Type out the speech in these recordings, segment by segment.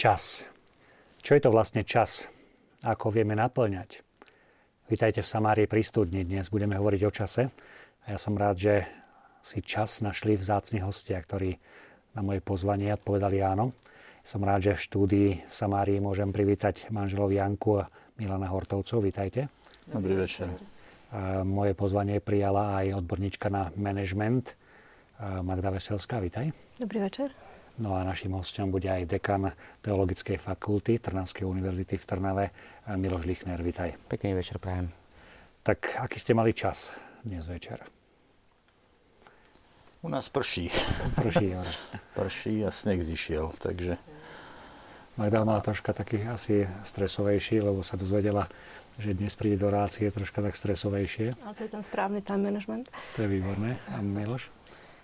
Čas. Čo je to vlastne čas? Ako vieme naplňať? Vítajte v Samárii pri studni. Dnes budeme hovoriť o čase. A ja som rád, že si čas našli vzácni hostia, ktorí na moje pozvanie odpovedali áno. Som rád, že v štúdii v Samárii môžem privítať manželov Janku a Milana Hortovcov. Vítajte. Dobrý večer. Moje pozvanie prijala aj odborníčka na management Magda Veselská. Vítaj. Dobrý večer. No a našim hostom bude aj dekan Teologickej fakulty Trnavskej univerzity v Trnave, Miloš Lichner. Vítaj. Pekný večer, prajem. Tak aký ste mali čas dnes večer? U nás prší. Prší, ale... prší a sneh zišiel, takže... Magda mala troška taký asi stresovejší, lebo sa dozvedela, že dnes príde do rácie troška tak stresovejšie. Ale to je ten správny time management. To je výborné. A Miloš?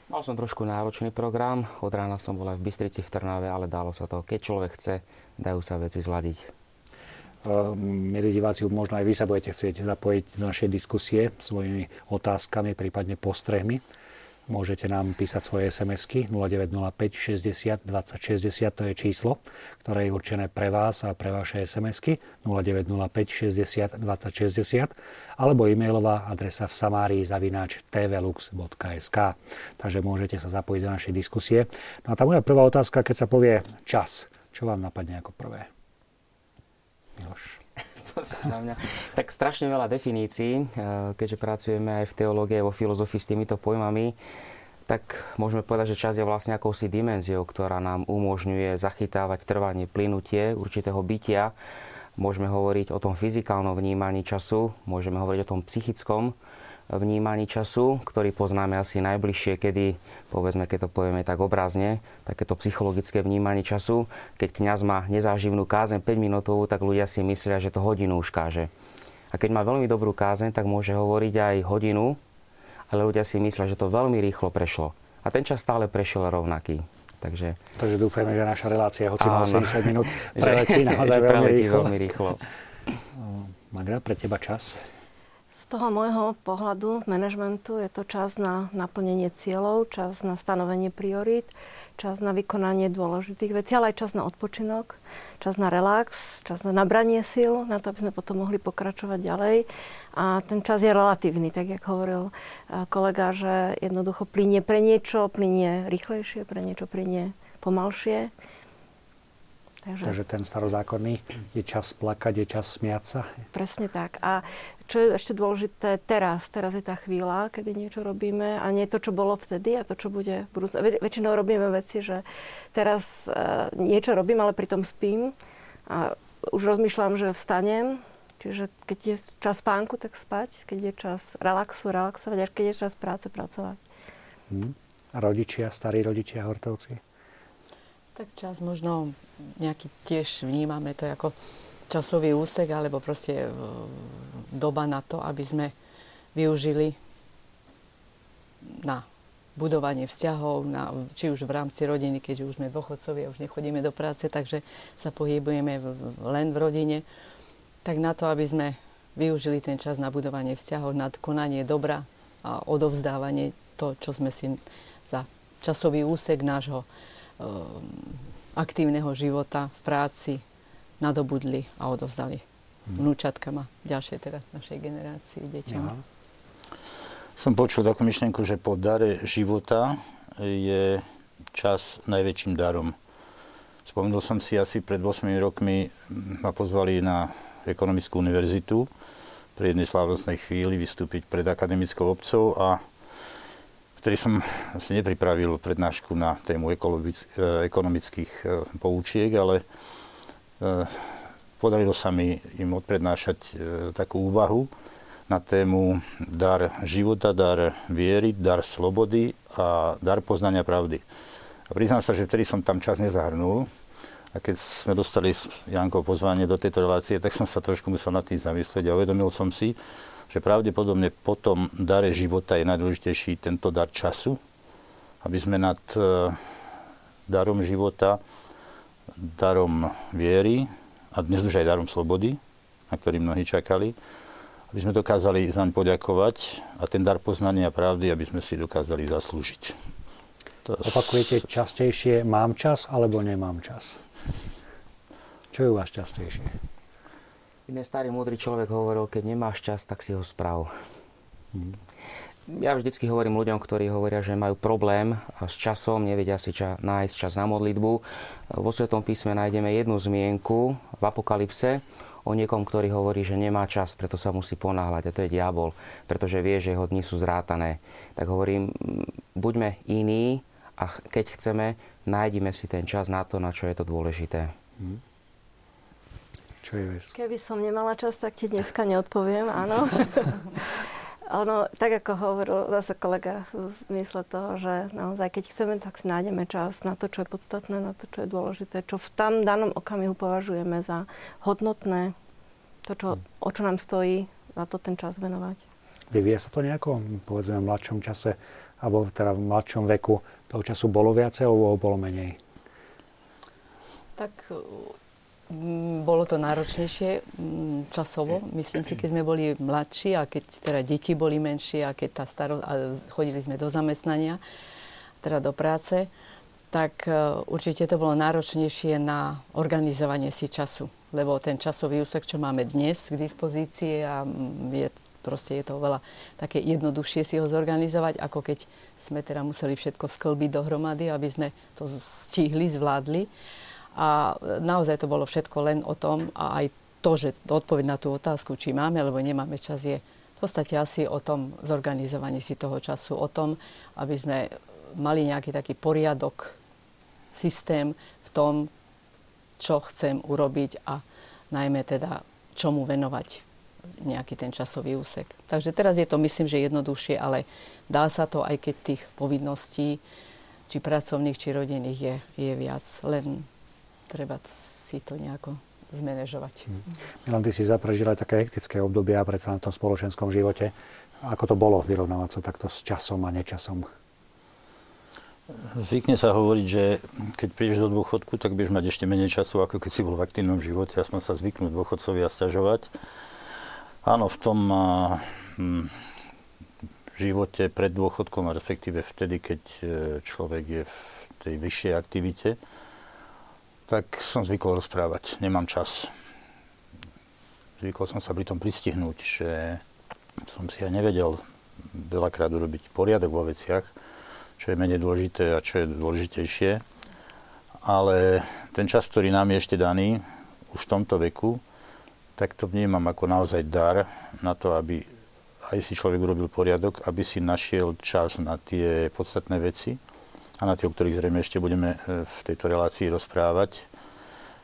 Mal som trošku náročný program. Od rána som bol aj v Bystrici v Trnave, ale dalo sa to. Keď človek chce, dajú sa veci zladiť. Milí diváci, možno aj vy sa budete chcieť zapojiť do našej diskusie svojimi otázkami, prípadne postrehmi. Môžete nám písať svoje SMS-ky 0905 60 20 60, to je číslo, ktoré je určené pre vás a pre vaše SMS-ky 0905 60 20 60 alebo e-mailová adresa v samárii zavináč tvlux.sk. Takže môžete sa zapojiť do našej diskusie. No a tá moja prvá otázka, keď sa povie čas, čo vám napadne ako prvé? Miloš na mňa. Tak strašne veľa definícií, eh, keďže pracujeme aj v teológii, vo filozofii s týmito pojmami, tak môžeme povedať, že čas je vlastne akousi dimenziou, ktorá nám umožňuje zachytávať trvanie, plynutie určitého bytia. Môžeme hovoriť o tom fyzikálnom vnímaní času, môžeme hovoriť o tom psychickom vnímaní času, ktorý poznáme asi najbližšie, kedy, povedzme, keď to povieme tak obrazne, takéto psychologické vnímanie času. Keď kňaz má nezáživnú kázeň 5 minútovú, tak ľudia si myslia, že to hodinu už káže. A keď má veľmi dobrú kázeň, tak môže hovoriť aj hodinu, ale ľudia si myslia, že to veľmi rýchlo prešlo. A ten čas stále prešiel rovnaký. Takže, Takže dúfajme, že naša relácia, hoci má 80 minút, preletí naozaj veľmi rýchlo. veľmi rýchlo. Magda, pre teba čas? Z toho môjho pohľadu manažmentu je to čas na naplnenie cieľov, čas na stanovenie priorít, čas na vykonanie dôležitých vecí, ale aj čas na odpočinok, čas na relax, čas na nabranie síl, na to, aby sme potom mohli pokračovať ďalej. A ten čas je relatívny, tak jak hovoril eh, kolega, že jednoducho plinie pre niečo, plinie rýchlejšie, pre niečo plinie pomalšie. Takže... Takže ten starozákonný je čas plakať, je čas smiať sa. Presne tak. A čo je ešte dôležité teraz, teraz je tá chvíľa, kedy niečo robíme a nie to, čo bolo vtedy a to, čo bude v budúcnosti. Väčšinou robíme veci, že teraz uh, niečo robím, ale pritom spím a už rozmýšľam, že vstanem, čiže keď je čas spánku, tak spať, keď je čas relaxu, relaxovať a keď je čas práce, pracovať. Hmm. A rodičia, starí rodičia, hortovci? Tak čas možno nejaký tiež vnímame to ako časový úsek alebo proste e, doba na to, aby sme využili na budovanie vzťahov, na, či už v rámci rodiny, keďže už sme dôchodcovia, už nechodíme do práce, takže sa pohybujeme v, len v rodine, tak na to, aby sme využili ten čas na budovanie vzťahov, na konanie dobra a odovzdávanie to, čo sme si za časový úsek nášho Um, aktívneho života v práci nadobudli a odovzdali hmm. vnúčatkám a ďalšej teda našej generácii deťom. Ja. Som počul takú myšlienku, že po dare života je čas najväčším darom. Spomenul som si asi pred 8 rokmi, ma pozvali na ekonomickú univerzitu pri jednej slávnostnej chvíli vystúpiť pred akademickou obcov a vtedy som si nepripravil prednášku na tému e, ekonomických e, poučiek, ale podarilo sa mi im odprednášať takú úvahu na tému dar života, dar viery, dar slobody a dar poznania pravdy. A priznám sa, že vtedy som tam čas nezahrnul. A keď sme dostali s Jankou pozvanie do tejto relácie, tak som sa trošku musel nad tým zamyslieť a uvedomil som si, že pravdepodobne po tom dare života je najdôležitejší tento dar času, aby sme nad e, darom života, darom viery a dnes už aj darom slobody, na ktorý mnohí čakali, aby sme dokázali zaň poďakovať a ten dar poznania pravdy, aby sme si dokázali zaslúžiť. To... Opakujete častejšie mám čas alebo nemám čas? Čo je u vás častejšie? Jeden starý múdry človek hovoril, keď nemáš čas, tak si ho správ. Hmm. Ja vždycky hovorím ľuďom, ktorí hovoria, že majú problém s časom, nevedia si ča, nájsť čas na modlitbu. Vo Svetom písme nájdeme jednu zmienku v Apokalypse o niekom, ktorý hovorí, že nemá čas, preto sa musí ponáhľať. A to je diabol, pretože vie, že jeho dni sú zrátané. Tak hovorím, buďme iní a keď chceme, nájdime si ten čas na to, na čo je to dôležité. Hmm. Čo je? Keby som nemala čas, tak ti dneska neodpoviem, áno. Ono, tak ako hovoril zase kolega v zmysle toho, že naozaj keď chceme, tak si nájdeme čas na to, čo je podstatné, na to, čo je dôležité, čo v tam danom okamihu považujeme za hodnotné, to, čo, o čo nám stojí, za to ten čas venovať. Vyvíja sa to nejako, povedzme, v mladšom čase, alebo teda v mladšom veku, toho času bolo viacej, alebo bolo menej? Tak bolo to náročnejšie mm, časovo. Myslím si, keď sme boli mladší a keď teda deti boli menšie a keď tá staro... a chodili sme do zamestnania, teda do práce, tak e, určite to bolo náročnejšie na organizovanie si času. Lebo ten časový úsek, čo máme dnes k dispozícii a mm, je, proste je to veľa také jednoduchšie si ho zorganizovať, ako keď sme teda museli všetko sklbiť dohromady, aby sme to stihli, zvládli. A naozaj to bolo všetko len o tom a aj to, že odpoveď na tú otázku, či máme alebo nemáme čas, je v podstate asi o tom zorganizovaní si toho času, o tom, aby sme mali nejaký taký poriadok, systém v tom, čo chcem urobiť a najmä teda čomu venovať nejaký ten časový úsek. Takže teraz je to myslím, že jednoduchšie, ale dá sa to aj keď tých povinností, či pracovných, či rodinných je, je viac. Len treba si to nejako zmanéžovať. Hm. Milan, ty si zaprežila také hektické obdobia predsa na tom spoločenskom živote. Ako to bolo vyrovnávať sa takto s časom a nečasom? Zvykne sa hovoriť, že keď prídeš do dôchodku, tak budeš mať ešte menej času, ako keď si bol v aktívnom živote. Som sa zvyknúť dôchodcovia stiažovať. Áno, v tom hm, živote pred dôchodkom, respektíve vtedy, keď e, človek je v tej vyššej aktivite, tak som zvykol rozprávať. Nemám čas. Zvykol som sa pri tom pristihnúť, že som si aj nevedel veľakrát urobiť poriadok vo veciach, čo je menej dôležité a čo je dôležitejšie. Ale ten čas, ktorý nám je ešte daný, už v tomto veku, tak to vnímam ako naozaj dar na to, aby aj si človek urobil poriadok, aby si našiel čas na tie podstatné veci a na tie, o ktorých zrejme ešte budeme e, v tejto relácii rozprávať,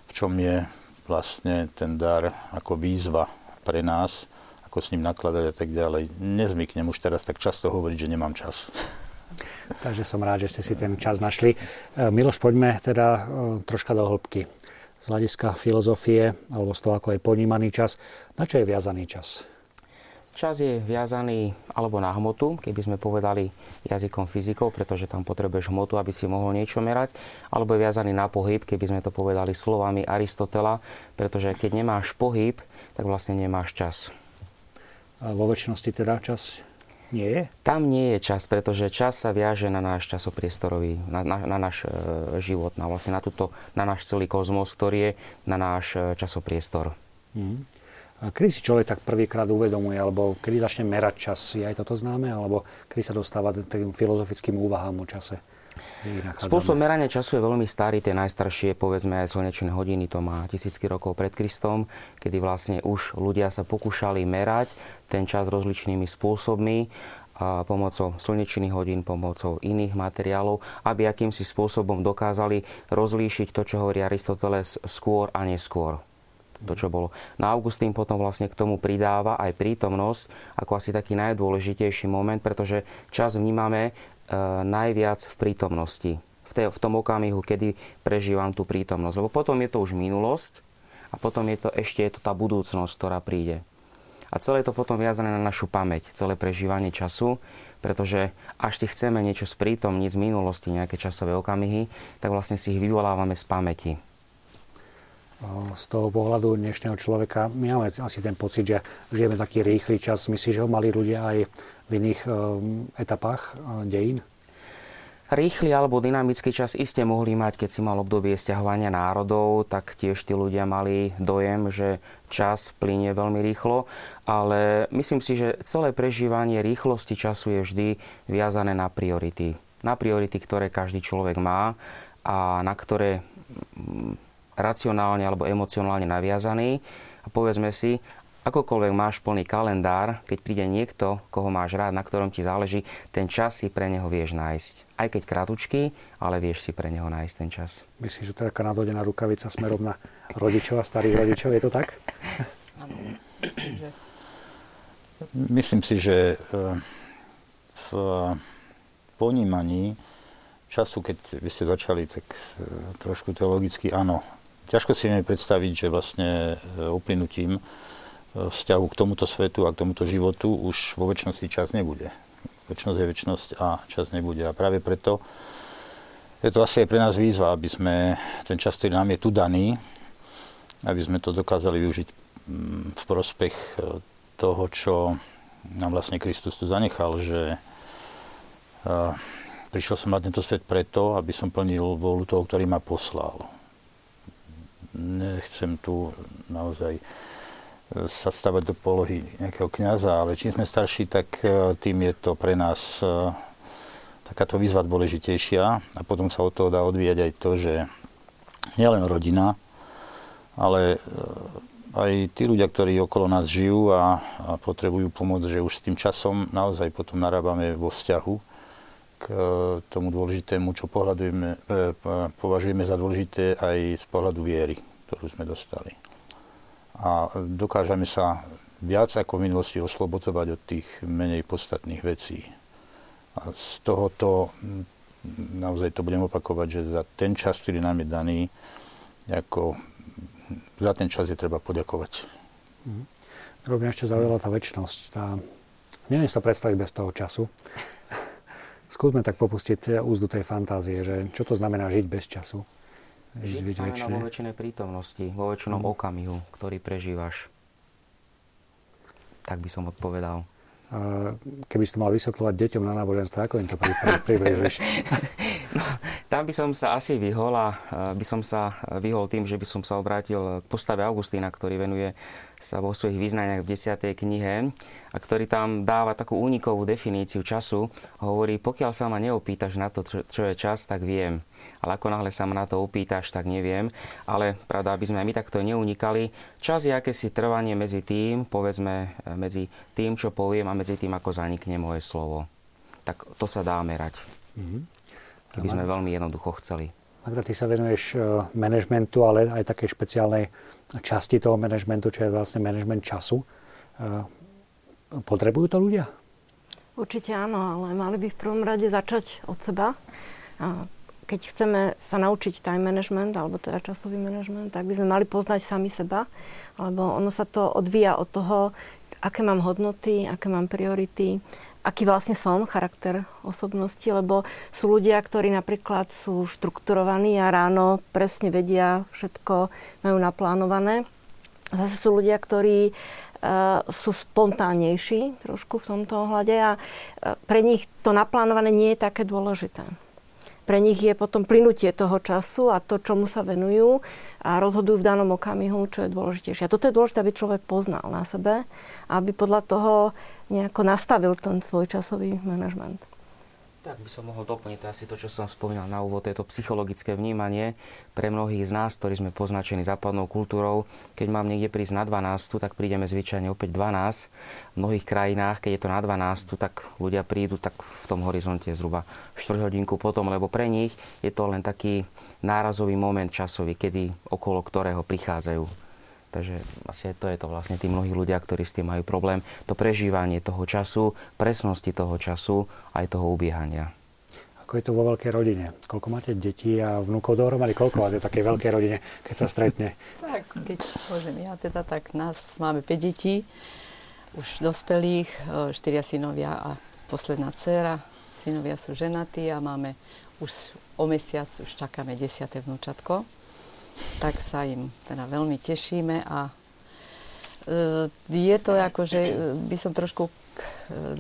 v čom je vlastne ten dar ako výzva pre nás, ako s ním nakladať a tak ďalej. Nezvyknem už teraz tak často hovoriť, že nemám čas. Takže som rád, že ste si ten čas našli. E, Miloš, poďme teda e, troška do hĺbky. Z hľadiska filozofie, alebo z toho, ako je ponímaný čas. Na čo je viazaný čas? Čas je viazaný alebo na hmotu, keby sme povedali jazykom fyzikov, pretože tam potrebuješ hmotu, aby si mohol niečo merať, alebo je viazaný na pohyb, keby sme to povedali slovami Aristotela, pretože keď nemáš pohyb, tak vlastne nemáš čas. A vo väčšnosti teda čas nie je? Tam nie je čas, pretože čas sa viaže na náš časopriestorový, na, na, na náš e, život, na, vlastne na, túto, na náš celý kozmos, ktorý je na náš e, časopriestor. Mm. Kedy si človek tak prvýkrát uvedomuje, alebo kedy začne merať čas? Je aj toto známe, alebo kedy sa dostáva tým filozofickým úvahám o čase? Spôsob merania času je veľmi starý, tie najstaršie, povedzme aj slnečné hodiny, to má tisícky rokov pred Kristom, kedy vlastne už ľudia sa pokúšali merať ten čas rozličnými spôsobmi, pomocou slnečných hodín, pomocou iných materiálov, aby akýmsi spôsobom dokázali rozlíšiť to, čo hovorí Aristoteles skôr a neskôr to, čo bolo. Na Augustín potom vlastne k tomu pridáva aj prítomnosť ako asi taký najdôležitejší moment, pretože čas vnímame e, najviac v prítomnosti. V, te, v tom okamihu, kedy prežívam tú prítomnosť. Lebo potom je to už minulosť a potom je to ešte je to tá budúcnosť, ktorá príde. A celé je to potom viazané na našu pamäť, celé prežívanie času, pretože až si chceme niečo sprítomniť z minulosti, nejaké časové okamihy, tak vlastne si ich vyvolávame z pamäti z toho pohľadu dnešného človeka. My máme asi ten pocit, že žijeme taký rýchly čas. Myslíš, že ho mali ľudia aj v iných um, etapách uh, dejín? Rýchly alebo dynamický čas iste mohli mať, keď si mal obdobie stiahovania národov, tak tiež tí ľudia mali dojem, že čas plinie veľmi rýchlo, ale myslím si, že celé prežívanie rýchlosti času je vždy viazané na priority. Na priority, ktoré každý človek má a na ktoré racionálne alebo emocionálne naviazaný. A povedzme si, Akokoľvek máš plný kalendár, keď príde niekto, koho máš rád, na ktorom ti záleží, ten čas si pre neho vieš nájsť. Aj keď kratučký, ale vieš si pre neho nájsť ten čas. Myslím, že to je taká nadodená rukavica smerom na rodičov a starých rodičov. Je to tak? Myslím si, že e, v ponímaní času, keď vy ste začali tak e, trošku teologicky, áno, ťažko si mi predstaviť, že vlastne e, uplynutím vzťahu k tomuto svetu a k tomuto životu už vo väčšnosti čas nebude. Väčšnosť je väčšnosť a čas nebude. A práve preto je to asi aj pre nás výzva, aby sme ten čas, ktorý nám je tu daný, aby sme to dokázali využiť mm, v prospech e, toho, čo nám vlastne Kristus tu zanechal, že e, prišiel som na tento svet preto, aby som plnil vôľu toho, ktorý ma poslal. Nechcem tu naozaj sa stavať do polohy nejakého kniaza, ale čím sme starší, tak e, tým je to pre nás e, takáto výzva dôležitejšia. A potom sa od toho dá odvíjať aj to, že nielen rodina, ale e, aj tí ľudia, ktorí okolo nás žijú a, a potrebujú pomoc, že už s tým časom naozaj potom narábame vo vzťahu k tomu dôležitému, čo pohľadujeme, považujeme za dôležité aj z pohľadu viery, ktorú sme dostali a dokážeme sa viac ako v minulosti oslobodzovať od tých menej podstatných vecí. A z tohoto naozaj to budem opakovať, že za ten čas, ktorý nám je daný, ako za ten čas je treba poďakovať. Mhm. Robím ešte zaujala tá väčšnosť. Tá... Neviem si to predstaviť bez toho času. Skúsme tak popustiť úzdu tej fantázie, že čo to znamená žiť bez času. Žiť znamená vo väčšinej prítomnosti, vo väčšinom mm. okamihu, ktorý prežívaš. Tak by som odpovedal. Keby si to mal vysvetľovať deťom na náboženstve, ako im to približíš? no, tam by som sa asi vyhol a by som sa vyhol tým, že by som sa obrátil k postave Augustína, ktorý venuje sa vo svojich význaniach v 10. knihe a ktorý tam dáva takú únikovú definíciu času. Hovorí, pokiaľ sa ma neopýtaš na to, čo je čas, tak viem. Ale ako náhle sa ma na to opýtaš, tak neviem. Ale pravda, aby sme aj my takto neunikali, čas je akési trvanie medzi tým, povedzme, medzi tým, čo poviem a medzi tým, ako zanikne moje slovo. Tak to sa dá merať. Mm-hmm. Keby sme veľmi jednoducho chceli. Magda, ty sa venuješ e, manažmentu, ale aj také špeciálnej časti toho manažmentu, čo je vlastne manažment času. E, potrebujú to ľudia? Určite áno, ale mali by v prvom rade začať od seba. Keď chceme sa naučiť time management, alebo teda časový management, tak by sme mali poznať sami seba, lebo ono sa to odvíja od toho, aké mám hodnoty, aké mám priority, aký vlastne som, charakter osobnosti, lebo sú ľudia, ktorí napríklad sú štrukturovaní a ráno presne vedia všetko, majú naplánované. Zase sú ľudia, ktorí uh, sú spontánnejší trošku v tomto ohľade a uh, pre nich to naplánované nie je také dôležité pre nich je potom plynutie toho času a to, čomu sa venujú a rozhodujú v danom okamihu, čo je dôležitejšie. A toto je dôležité, aby človek poznal na sebe aby podľa toho nejako nastavil ten svoj časový manažment. Tak by som mohol doplniť, asi to, čo som spomínal na úvod, je to psychologické vnímanie pre mnohých z nás, ktorí sme poznačení západnou kultúrou. Keď mám niekde prísť na 12, tak prídeme zvyčajne opäť 12. V mnohých krajinách, keď je to na 12, tak ľudia prídu tak v tom horizonte zhruba 4 hodinku potom, lebo pre nich je to len taký nárazový moment časový, kedy okolo ktorého prichádzajú Takže asi to je to vlastne tí mnohí ľudia, ktorí s tým majú problém. To prežívanie toho času, presnosti toho času, aj toho ubiehania. Ako je to vo veľkej rodine? Koľko máte detí a vnúkov dohromady? Koľko vás je v takej veľkej rodine, keď sa stretne? tak, keď môžem ja teda, tak nás máme 5 detí, už dospelých, 4 e, synovia a posledná dcéra. Synovia sú ženatí a máme už o mesiac, už čakáme 10. vnúčatko tak sa im teda veľmi tešíme a e, je to ako, že e, by som trošku e,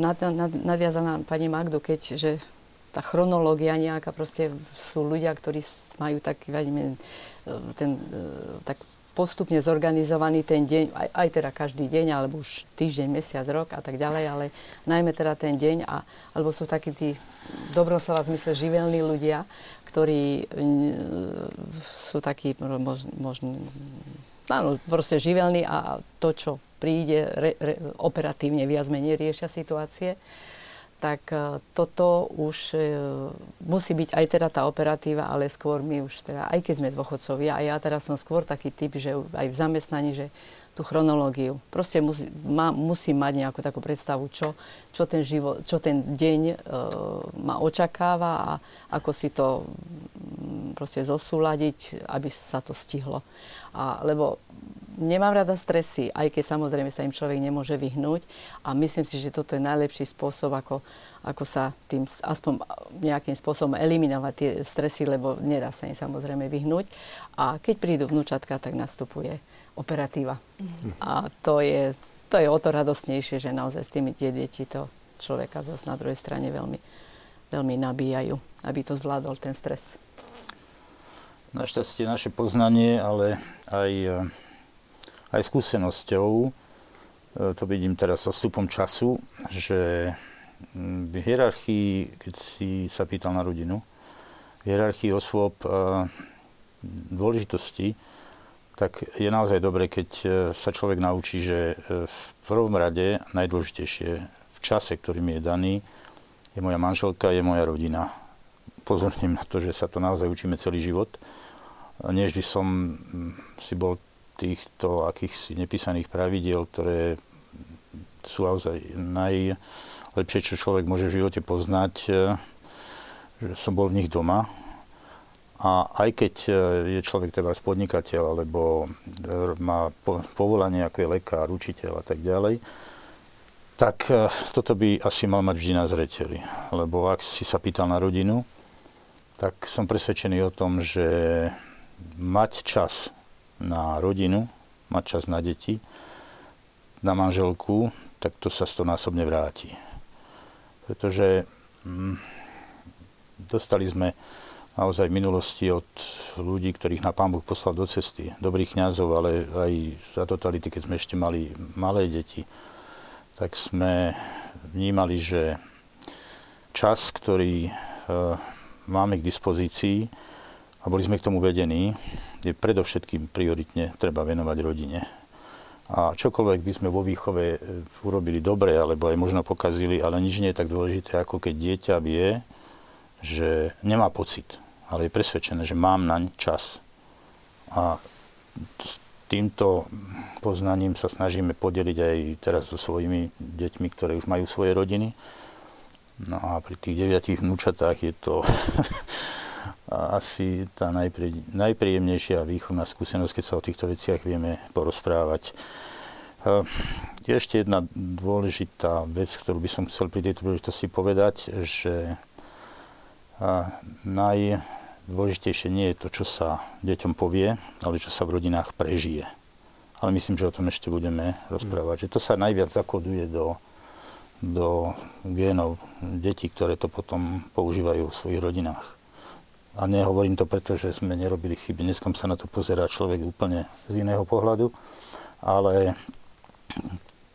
nad, nad, nadviazaná pani Magdu, keď že tá chronológia nejaká, proste sú ľudia, ktorí majú taký, ten, tak postupne zorganizovaný ten deň, aj, aj teda každý deň, alebo už týždeň, mesiac, rok a tak ďalej, ale najmä teda ten deň, a, alebo sú takí tí dobrom slova zmysle živelní ľudia, ktorí sú takí možno, možno áno, proste živelní a to, čo príde, re, re, operatívne viac menej riešia situácie tak e, toto už e, musí byť aj teda tá operatíva, ale skôr my už teda, aj keď sme dôchodcovia, a ja teraz som skôr taký typ, že aj v zamestnaní, že tú chronológiu. Proste musí, má, musí mať nejakú takú predstavu, čo, čo, ten, život, čo ten deň e, ma očakáva a ako si to m, proste zosúľadiť, aby sa to stihlo. A, lebo nemám rada stresy, aj keď samozrejme sa im človek nemôže vyhnúť. A myslím si, že toto je najlepší spôsob, ako, ako sa tým aspoň nejakým spôsobom eliminovať tie stresy, lebo nedá sa im samozrejme vyhnúť. A keď prídu vnúčatka, tak nastupuje operatíva. Mm. A to je, to je o to radosnejšie, že naozaj s tými tie deti to človeka zase na druhej strane veľmi, veľmi nabíjajú, aby to zvládol ten stres. Našťastie naše poznanie, ale aj aj skúsenosťou, e, to vidím teraz so vstupom času, že v hierarchii, keď si sa pýtal na rodinu, v hierarchii osôb e, dôležitosti, tak je naozaj dobre, keď e, sa človek naučí, že v prvom rade najdôležitejšie v čase, ktorý mi je daný, je moja manželka, je moja rodina. Pozorním na to, že sa to naozaj učíme celý život. Než by som si bol týchto akýchsi nepísaných pravidiel, ktoré sú naozaj najlepšie, čo človek môže v živote poznať, e, že som bol v nich doma. A aj keď e, je človek teda podnikateľ, alebo e, má povolanie ako je lekár, učiteľ a tak ďalej, tak toto by asi mal mať vždy na zreteli. Lebo ak si sa pýtal na rodinu, tak som presvedčený o tom, že mať čas na rodinu, mať čas na deti, na manželku, tak to sa stonásobne vráti. Pretože hm, dostali sme naozaj v minulosti od ľudí, ktorých na Pán Boh poslal do cesty, dobrých kňazov, ale aj za totality, keď sme ešte mali malé deti, tak sme vnímali, že čas, ktorý e, máme k dispozícii, a boli sme k tomu vedení, je predovšetkým prioritne treba venovať rodine. A čokoľvek by sme vo výchove e, urobili dobre, alebo aj možno pokazili, ale nič nie je tak dôležité, ako keď dieťa vie, že nemá pocit, ale je presvedčené, že mám naň čas. A týmto poznaním sa snažíme podeliť aj teraz so svojimi deťmi, ktoré už majú svoje rodiny. No a pri tých deviatich vnúčatách je to asi tá najprí, najpríjemnejšia výchovná skúsenosť, keď sa o týchto veciach vieme porozprávať. Je ešte jedna dôležitá vec, ktorú by som chcel pri tejto príležitosti povedať, že najdôležitejšie nie je to, čo sa deťom povie, ale čo sa v rodinách prežije. Ale myslím, že o tom ešte budeme rozprávať. Že to sa najviac zakoduje do, do génov detí, ktoré to potom používajú v svojich rodinách. A nehovorím to preto, že sme nerobili chyby. Dneskom sa na to pozerá človek úplne z iného pohľadu. Ale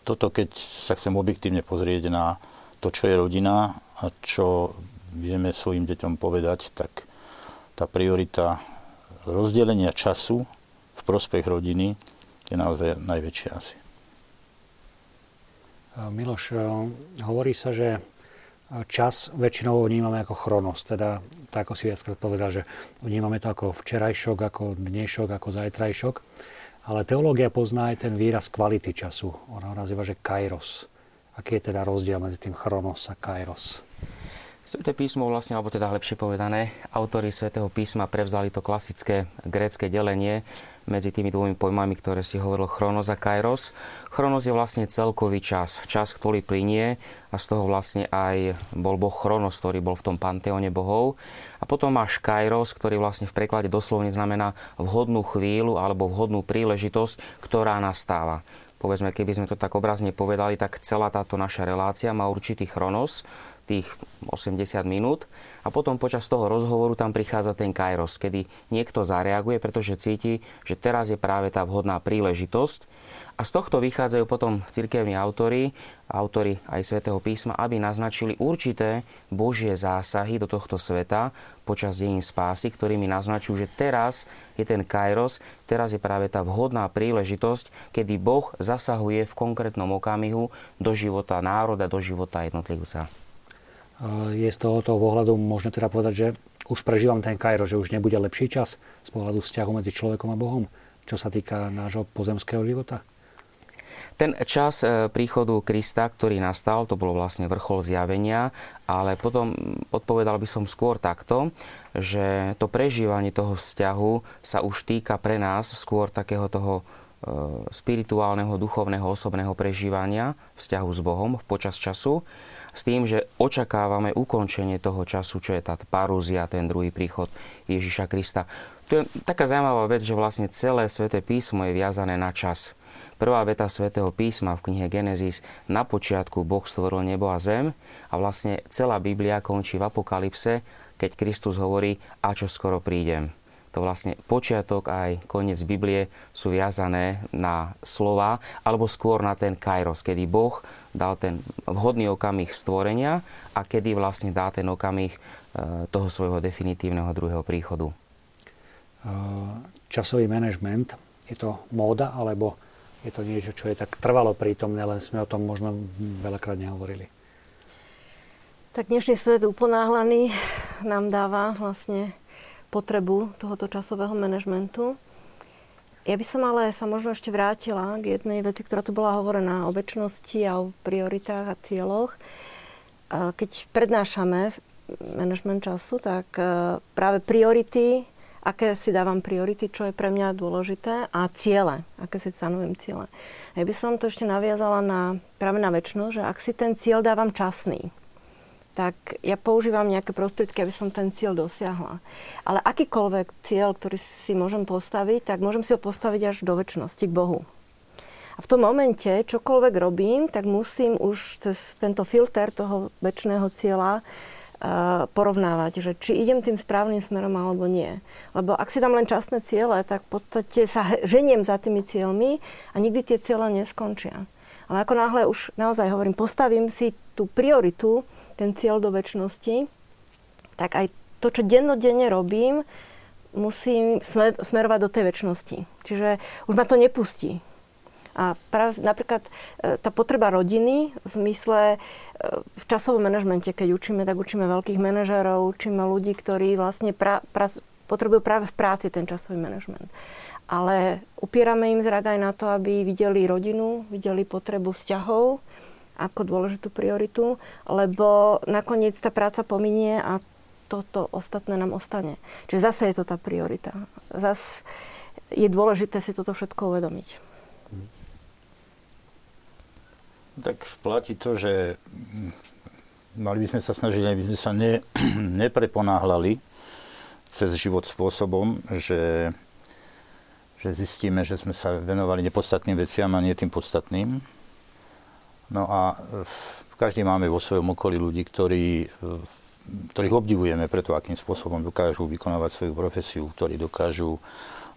toto, keď sa chcem objektívne pozrieť na to, čo je rodina a čo vieme svojim deťom povedať, tak tá priorita rozdelenia času v prospech rodiny je naozaj najväčšia asi. Miloš, hovorí sa, že čas väčšinou vnímame ako chronos, teda tak ako si viackrát povedal, že vnímame to ako včerajšok, ako dnešok, ako zajtrajšok. Ale teológia pozná aj ten výraz kvality času. Ona ho nazýva, že kairos. Aký je teda rozdiel medzi tým chronos a kairos? Sveté písmo vlastne, alebo teda lepšie povedané, autory Svetého písma prevzali to klasické grécke delenie medzi tými dvomi pojmami, ktoré si hovoril chronos a kairos. Chronos je vlastne celkový čas, čas, ktorý plinie a z toho vlastne aj bol boh chronos, ktorý bol v tom panteóne bohov. A potom máš kairos, ktorý vlastne v preklade doslovne znamená vhodnú chvíľu alebo vhodnú príležitosť, ktorá nastáva povedzme, keby sme to tak obrazne povedali, tak celá táto naša relácia má určitý chronos, tých 80 minút a potom počas toho rozhovoru tam prichádza ten kairos, kedy niekto zareaguje, pretože cíti, že teraz je práve tá vhodná príležitosť. A z tohto vychádzajú potom cirkevní autory, autory aj svätého písma, aby naznačili určité božie zásahy do tohto sveta počas dejín spásy, ktorými naznačujú, že teraz je ten kairos, teraz je práve tá vhodná príležitosť, kedy Boh zasahuje v konkrétnom okamihu do života národa, do života jednotlivca je z tohoto pohľadu možné teda povedať, že už prežívam ten Kairo, že už nebude lepší čas z pohľadu vzťahu medzi človekom a Bohom, čo sa týka nášho pozemského života? Ten čas e, príchodu Krista, ktorý nastal, to bolo vlastne vrchol zjavenia, ale potom odpovedal by som skôr takto, že to prežívanie toho vzťahu sa už týka pre nás skôr takého toho e, spirituálneho, duchovného, osobného prežívania vzťahu s Bohom počas času s tým, že očakávame ukončenie toho času, čo je tá parúzia, ten druhý príchod Ježiša Krista. To je taká zaujímavá vec, že vlastne celé sväté písmo je viazané na čas. Prvá veta svätého písma v knihe Genesis, na počiatku Boh stvoril nebo a zem a vlastne celá Biblia končí v apokalypse, keď Kristus hovorí, a čo skoro prídem to vlastne počiatok aj koniec Biblie sú viazané na slova, alebo skôr na ten kairos, kedy Boh dal ten vhodný okamih stvorenia a kedy vlastne dá ten okamih e, toho svojho definitívneho druhého príchodu. Časový manažment, je to móda, alebo je to niečo, čo je tak trvalo prítomné, len sme o tom možno veľakrát nehovorili? Tak dnešný svet uponáhlaný nám dáva vlastne potrebu tohoto časového manažmentu. Ja by som ale sa možno ešte vrátila k jednej veci, ktorá tu bola hovorená o väčšnosti a o prioritách a cieľoch. Keď prednášame manažment času, tak e, práve priority, aké si dávam priority, čo je pre mňa dôležité a ciele, aké si stanovujem ciele. Ja by som to ešte naviazala na, práve na väčšnosť, že ak si ten cieľ dávam časný, tak ja používam nejaké prostriedky, aby som ten cieľ dosiahla. Ale akýkoľvek cieľ, ktorý si môžem postaviť, tak môžem si ho postaviť až do väčšnosti k Bohu. A v tom momente, čokoľvek robím, tak musím už cez tento filter toho väčšného cieľa uh, porovnávať, že či idem tým správnym smerom alebo nie. Lebo ak si dám len časné ciele, tak v podstate sa ženiem za tými cieľmi a nikdy tie ciele neskončia. Ale ako náhle už naozaj hovorím, postavím si tú prioritu, ten cieľ do väčšnosti, tak aj to, čo dennodenne robím, musím smerovať do tej väčšnosti. Čiže už ma to nepustí. A práve napríklad e, tá potreba rodiny v zmysle e, v časovom manažmente, keď učíme, tak učíme veľkých manažerov, učíme ľudí, ktorí vlastne pra, pra, potrebujú práve v práci ten časový manažment ale upierame im zrak aj na to, aby videli rodinu, videli potrebu vzťahov ako dôležitú prioritu, lebo nakoniec tá práca pominie a toto ostatné nám ostane. Čiže zase je to tá priorita. Zase je dôležité si toto všetko uvedomiť. Tak platí to, že mali by sme sa snažiť, aby sme sa ne, nepreponáhľali cez život spôsobom, že že zistíme, že sme sa venovali nepodstatným veciam a nie tým podstatným. No a každý máme vo svojom okolí ľudí, ktorí, ktorých obdivujeme preto, akým spôsobom dokážu vykonávať svoju profesiu, ktorí dokážu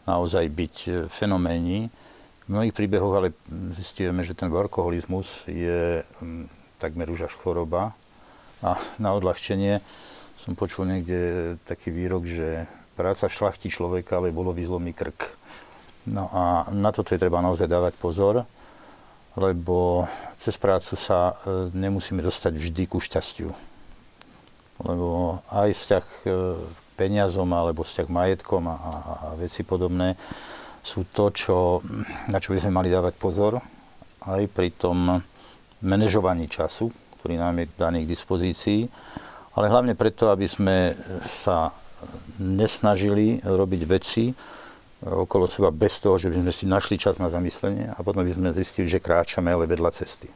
naozaj byť fenoméni. V mnohých príbehoch ale zistíme, že ten workoholizmus je mm, takmer už až choroba. A na odľahčenie som počul niekde taký výrok, že práca šlachti človeka, ale bolo vyzlomý krk. No a na toto je treba naozaj dávať pozor, lebo cez prácu sa e, nemusíme dostať vždy ku šťastiu. Lebo aj vzťah k e, peniazom alebo vzťah k majetkom a, a, veci podobné sú to, čo, na čo by sme mali dávať pozor aj pri tom manažovaní času, ktorý nám je daný k dispozícii, ale hlavne preto, aby sme sa nesnažili robiť veci, okolo seba bez toho, že by sme si našli čas na zamyslenie a potom by sme zistili, že kráčame ale vedľa cesty.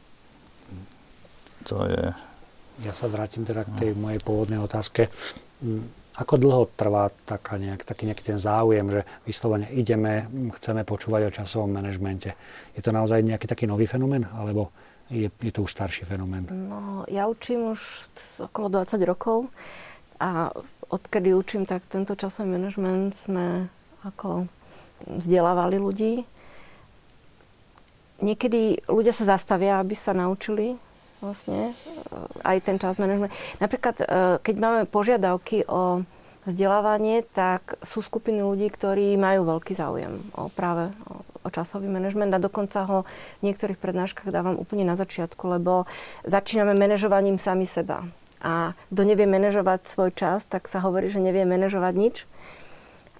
To je... Ja sa vrátim teda k tej mojej pôvodnej otázke. Mm, ako dlho trvá taká nejak, taký nejaký ten záujem, že vyslovene ideme, chceme počúvať o časovom manažmente? Je to naozaj nejaký taký nový fenomén, alebo je, je to už starší fenomén? No, ja učím už okolo 20 rokov a odkedy učím, tak tento časový manažment sme ako vzdelávali ľudí. Niekedy ľudia sa zastavia, aby sa naučili vlastne eh, aj ten čas manažment. Napríklad, eh, keď máme požiadavky o vzdelávanie, tak sú skupiny ľudí, ktorí majú veľký záujem o práve o, o časový manažment a dokonca ho v niektorých prednáškach dávam úplne na začiatku, lebo začíname manažovaním sami seba. A kto nevie manažovať svoj čas, tak sa hovorí, že nevie manažovať nič.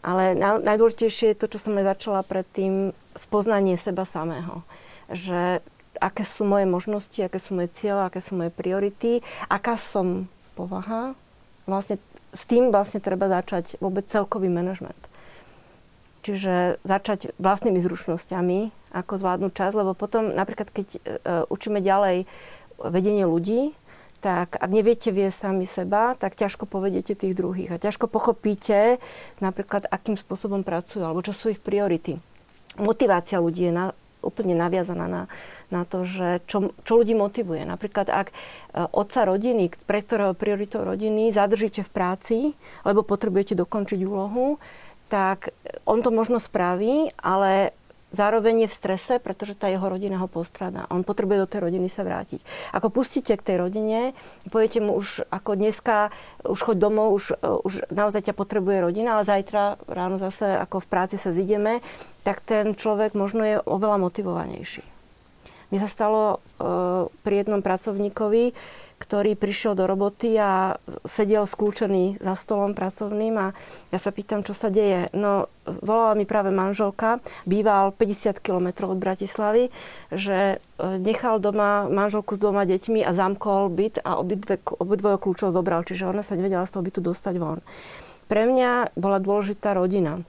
Ale najdôležitejšie je to, čo som aj začala predtým, spoznanie seba samého. Že aké sú moje možnosti, aké sú moje cieľe, aké sú moje priority, aká som povaha. Vlastne s tým vlastne treba začať vôbec celkový manažment. Čiže začať vlastnými zručnosťami, ako zvládnuť čas, lebo potom napríklad, keď uh, učíme ďalej vedenie ľudí, tak ak neviete vie sami seba, tak ťažko povediete tých druhých a ťažko pochopíte napríklad, akým spôsobom pracujú alebo čo sú ich priority. Motivácia ľudí je na, úplne naviazaná na, na to, že čo, čo ľudí motivuje. Napríklad, ak e, otca rodiny, pre ktorého prioritou rodiny zadržíte v práci, lebo potrebujete dokončiť úlohu, tak on to možno spraví, ale zároveň je v strese, pretože tá jeho rodina ho postrada. On potrebuje do tej rodiny sa vrátiť. Ako pustíte k tej rodine, poviete mu už ako dneska, už choď domov, už, už naozaj ťa potrebuje rodina, ale zajtra ráno zase ako v práci sa zideme, tak ten človek možno je oveľa motivovanejší. Mi sa stalo uh, pri jednom pracovníkovi, ktorý prišiel do roboty a sedel skľúčený za stolom pracovným a ja sa pýtam, čo sa deje. No, volala mi práve manželka, býval 50 km od Bratislavy, že e, nechal doma manželku s dvoma deťmi a zamkol byt a obidve, obidvojo kľúčov zobral, čiže ona sa nevedela z toho bytu dostať von. Pre mňa bola dôležitá rodina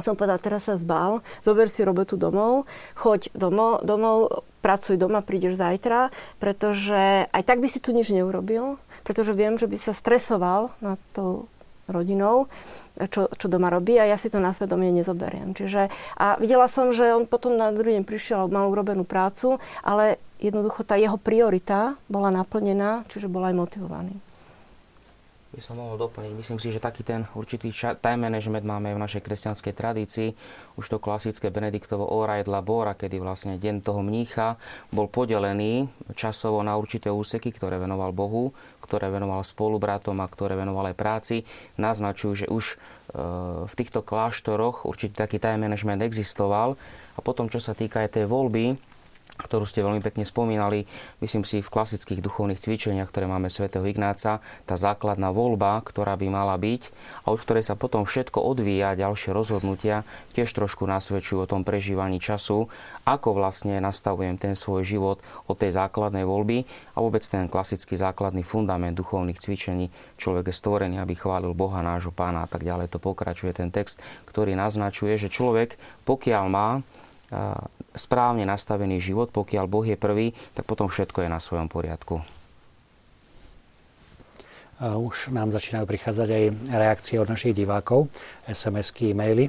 som povedala, teraz sa zbal, zober si robotu domov, choď domov, domov, pracuj doma, prídeš zajtra, pretože aj tak by si tu nič neurobil, pretože viem, že by sa stresoval nad tou rodinou, čo, čo doma robí a ja si to na svedomie nezoberiem. Čiže, a videla som, že on potom na druhý deň prišiel, mal urobenú prácu, ale jednoducho tá jeho priorita bola naplnená, čiže bol aj motivovaný by som mohol doplniť. Myslím si, že taký ten určitý time management máme v našej kresťanskej tradícii. Už to klasické Benediktovo ora et labora, kedy vlastne deň toho mnícha bol podelený časovo na určité úseky, ktoré venoval Bohu, ktoré venoval spolubratom a ktoré venoval aj práci. Naznačujú, že už e, v týchto kláštoroch určitý taký time management existoval. A potom, čo sa týka aj tej voľby, ktorú ste veľmi pekne spomínali, myslím si, v klasických duchovných cvičeniach, ktoré máme svätého Ignáca, tá základná voľba, ktorá by mala byť a od ktorej sa potom všetko odvíja, ďalšie rozhodnutia, tiež trošku nasvedčujú o tom prežívaní času, ako vlastne nastavujem ten svoj život od tej základnej voľby a vôbec ten klasický základný fundament duchovných cvičení. Človek je stvorený, aby chválil Boha, nášho pána a tak ďalej. To pokračuje ten text, ktorý naznačuje, že človek, pokiaľ má správne nastavený život, pokiaľ Boh je prvý, tak potom všetko je na svojom poriadku. Už nám začínajú prichádzať aj reakcie od našich divákov, SMS-ky, e-maily.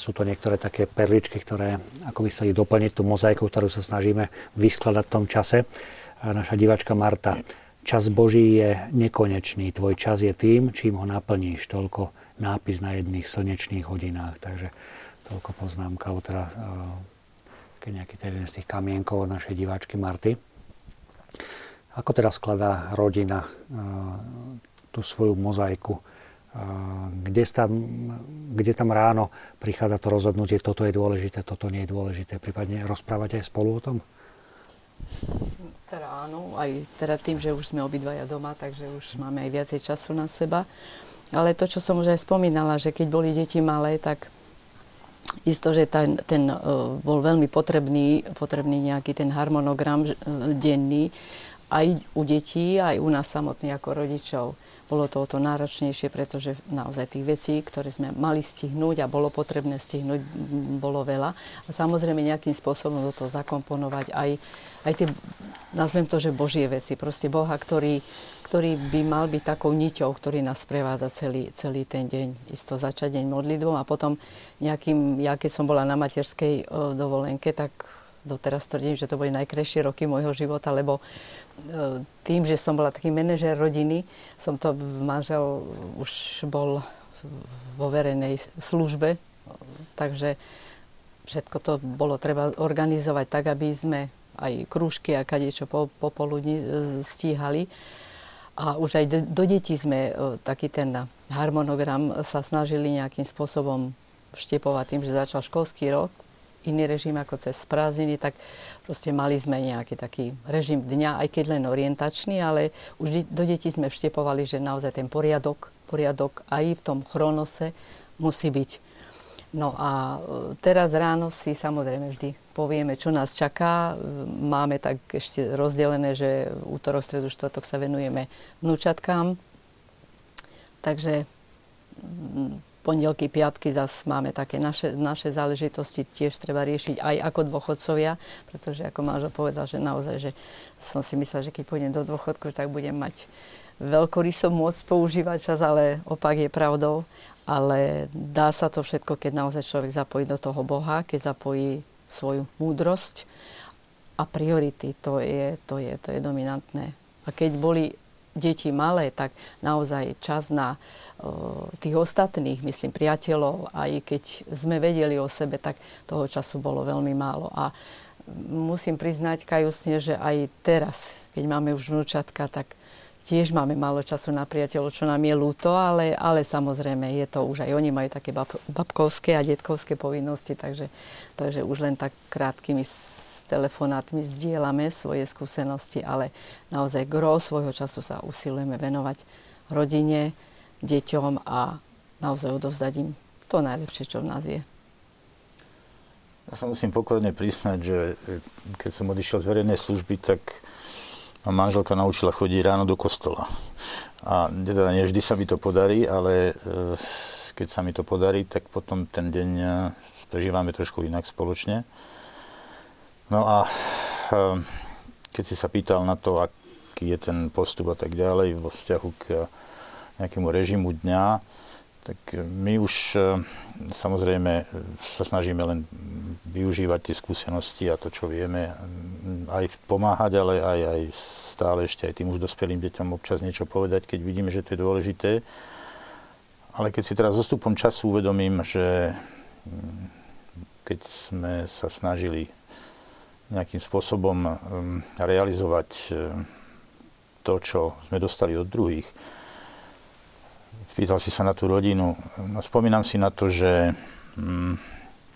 Sú to niektoré také perličky, ktoré ako by chceli doplniť tú mozaiku, ktorú sa snažíme vyskladať v tom čase. Naša diváčka Marta. Čas Boží je nekonečný. Tvoj čas je tým, čím ho naplníš. Toľko nápis na jedných slnečných hodinách. Takže toľko poznámka, teda keď nejaký jeden z tých kamienkov našej diváčky Marty. Ako teda skladá rodina tú svoju mozaiku? Kde tam, kde tam ráno prichádza to rozhodnutie, toto je dôležité, toto nie je dôležité? Prípadne rozprávať aj spolu o tom? Teda áno, aj teda tým, že už sme obidvaja doma, takže už máme aj viacej času na seba. Ale to, čo som už aj spomínala, že keď boli deti malé, tak Isto, že ten, ten bol veľmi potrebný, potrebný nejaký ten harmonogram denný aj u detí, aj u nás samotných ako rodičov bolo to o to náročnejšie, pretože naozaj tých vecí, ktoré sme mali stihnúť a bolo potrebné stihnúť, bolo veľa. A samozrejme nejakým spôsobom do toho zakomponovať aj, aj tie, nazvem to, že Božie veci. Proste Boha, ktorý, ktorý by mal byť takou niťou, ktorý nás sprevádza celý, celý ten deň. Isto začať deň modlitbou a potom nejakým, ja keď som bola na materskej dovolenke, tak doteraz tvrdím, že to boli najkrajšie roky môjho života, lebo tým, že som bola taký manažer rodiny, som to manžel už bol vo verejnej službe, takže všetko to bolo treba organizovať tak, aby sme aj krúžky a kadečo po, popoludní stíhali. A už aj do, do detí sme e, taký ten harmonogram sa snažili nejakým spôsobom vštepovať tým, že začal školský rok, iný režim ako cez prázdniny, tak proste mali sme nejaký taký režim dňa, aj keď len orientačný, ale už do detí sme vštepovali, že naozaj ten poriadok, poriadok aj v tom chronose musí byť. No a e, teraz ráno si samozrejme vždy povieme, čo nás čaká. Máme tak ešte rozdelené, že útorok, stredu, štvrtok sa venujeme vnúčatkám. Takže pondelky, piatky zase máme také naše, naše záležitosti, tiež treba riešiť aj ako dôchodcovia, pretože ako manžel povedal, že naozaj, že som si myslel, že keď pôjdem do dôchodku, tak budem mať veľkoryso môcť používať čas, ale opak je pravdou. Ale dá sa to všetko, keď naozaj človek zapojí do toho Boha, keď zapojí svoju múdrosť a priority, to je, to je, to je dominantné. A keď boli deti malé, tak naozaj čas na uh, tých ostatných, myslím, priateľov, aj keď sme vedeli o sebe, tak toho času bolo veľmi málo. A musím priznať kajusne, že aj teraz, keď máme už vnúčatka, tak tiež máme málo času na priateľov, čo nám je ľúto, ale, ale samozrejme je to už aj oni majú také bab, babkovské a detkovské povinnosti, takže, takže už len tak krátkými telefonátmi zdieľame svoje skúsenosti, ale naozaj gro svojho času sa usilujeme venovať rodine, deťom a naozaj odovzdať im to najlepšie, čo v nás je. Ja sa musím pokorne priznať, že keď som odišiel z verejnej služby, tak ma manželka naučila chodiť ráno do kostola. A teda nie vždy sa mi to podarí, ale e, keď sa mi to podarí, tak potom ten deň e, prežívame trošku inak spoločne. No a ehm, keď si sa pýtal na to, aký je ten postup a tak ďalej vo vzťahu k nejakému režimu dňa, tak my už ehm, samozrejme sa snažíme len využívať tie skúsenosti a to, čo vieme, ehm, aj pomáhať, ale aj, aj stále ešte aj tým už dospelým deťom občas niečo povedať, keď vidíme, že to je dôležité. Ale keď si teraz zostupom času uvedomím, že mm, keď sme sa snažili nejakým spôsobom um, realizovať to, čo sme dostali od druhých. Spýtal si sa na tú rodinu. No, spomínam si na to, že um,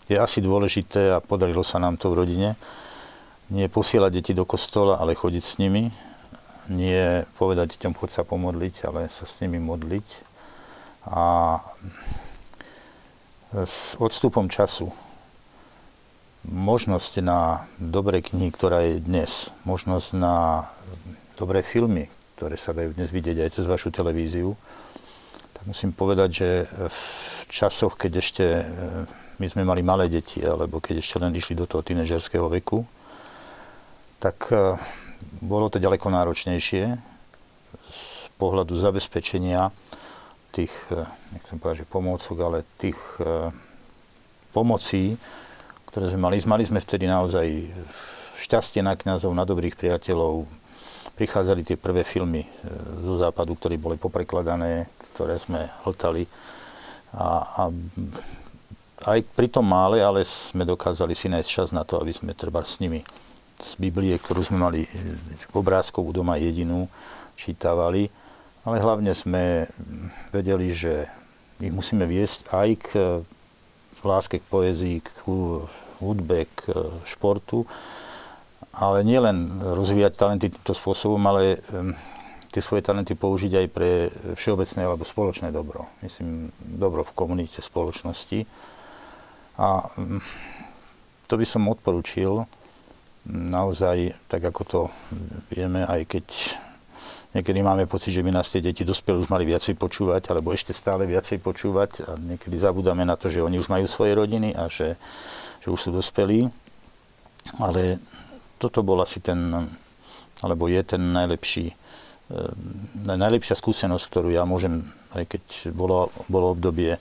je asi dôležité a podarilo sa nám to v rodine, nie posielať deti do kostola, ale chodiť s nimi. Nie povedať deťom, chod sa pomodliť, ale sa s nimi modliť. A s odstupom času možnosť na dobré knihy, ktorá je dnes, možnosť na dobré filmy, ktoré sa dajú dnes vidieť aj cez vašu televíziu, musím povedať, že v časoch, keď ešte e, my sme mali malé deti, alebo keď ešte len išli do toho tínežerského veku, tak e, bolo to ďaleko náročnejšie z pohľadu zabezpečenia tých, e, nechcem povedať, že pomôcok, ale tých pomocí, ktoré sme mali. Mali sme vtedy naozaj šťastie na kňazov, na dobrých priateľov. Prichádzali tie prvé filmy e, zo západu, ktoré boli poprekladané, ktoré sme hltali. A, a aj pri tom mále, ale sme dokázali si nájsť čas na to, aby sme treba s nimi z Biblie, ktorú sme mali e, obrázkovú doma jedinú, čítavali. Ale hlavne sme vedeli, že ich musíme viesť aj k láske k poezii, k hudbe, k e, športu. Ale nielen rozvíjať talenty týmto spôsobom, ale tie svoje talenty použiť aj pre všeobecné alebo spoločné dobro. Myslím, dobro v komunite, spoločnosti. A to by som odporučil naozaj, tak ako to vieme, aj keď niekedy máme pocit, že by nás tie deti dospelé už mali viacej počúvať, alebo ešte stále viacej počúvať a niekedy zabudáme na to, že oni už majú svoje rodiny a že, že už sú dospelí. Ale toto bol asi ten, alebo je ten najlepší, e, najlepšia skúsenosť, ktorú ja môžem, aj keď bolo, bolo obdobie,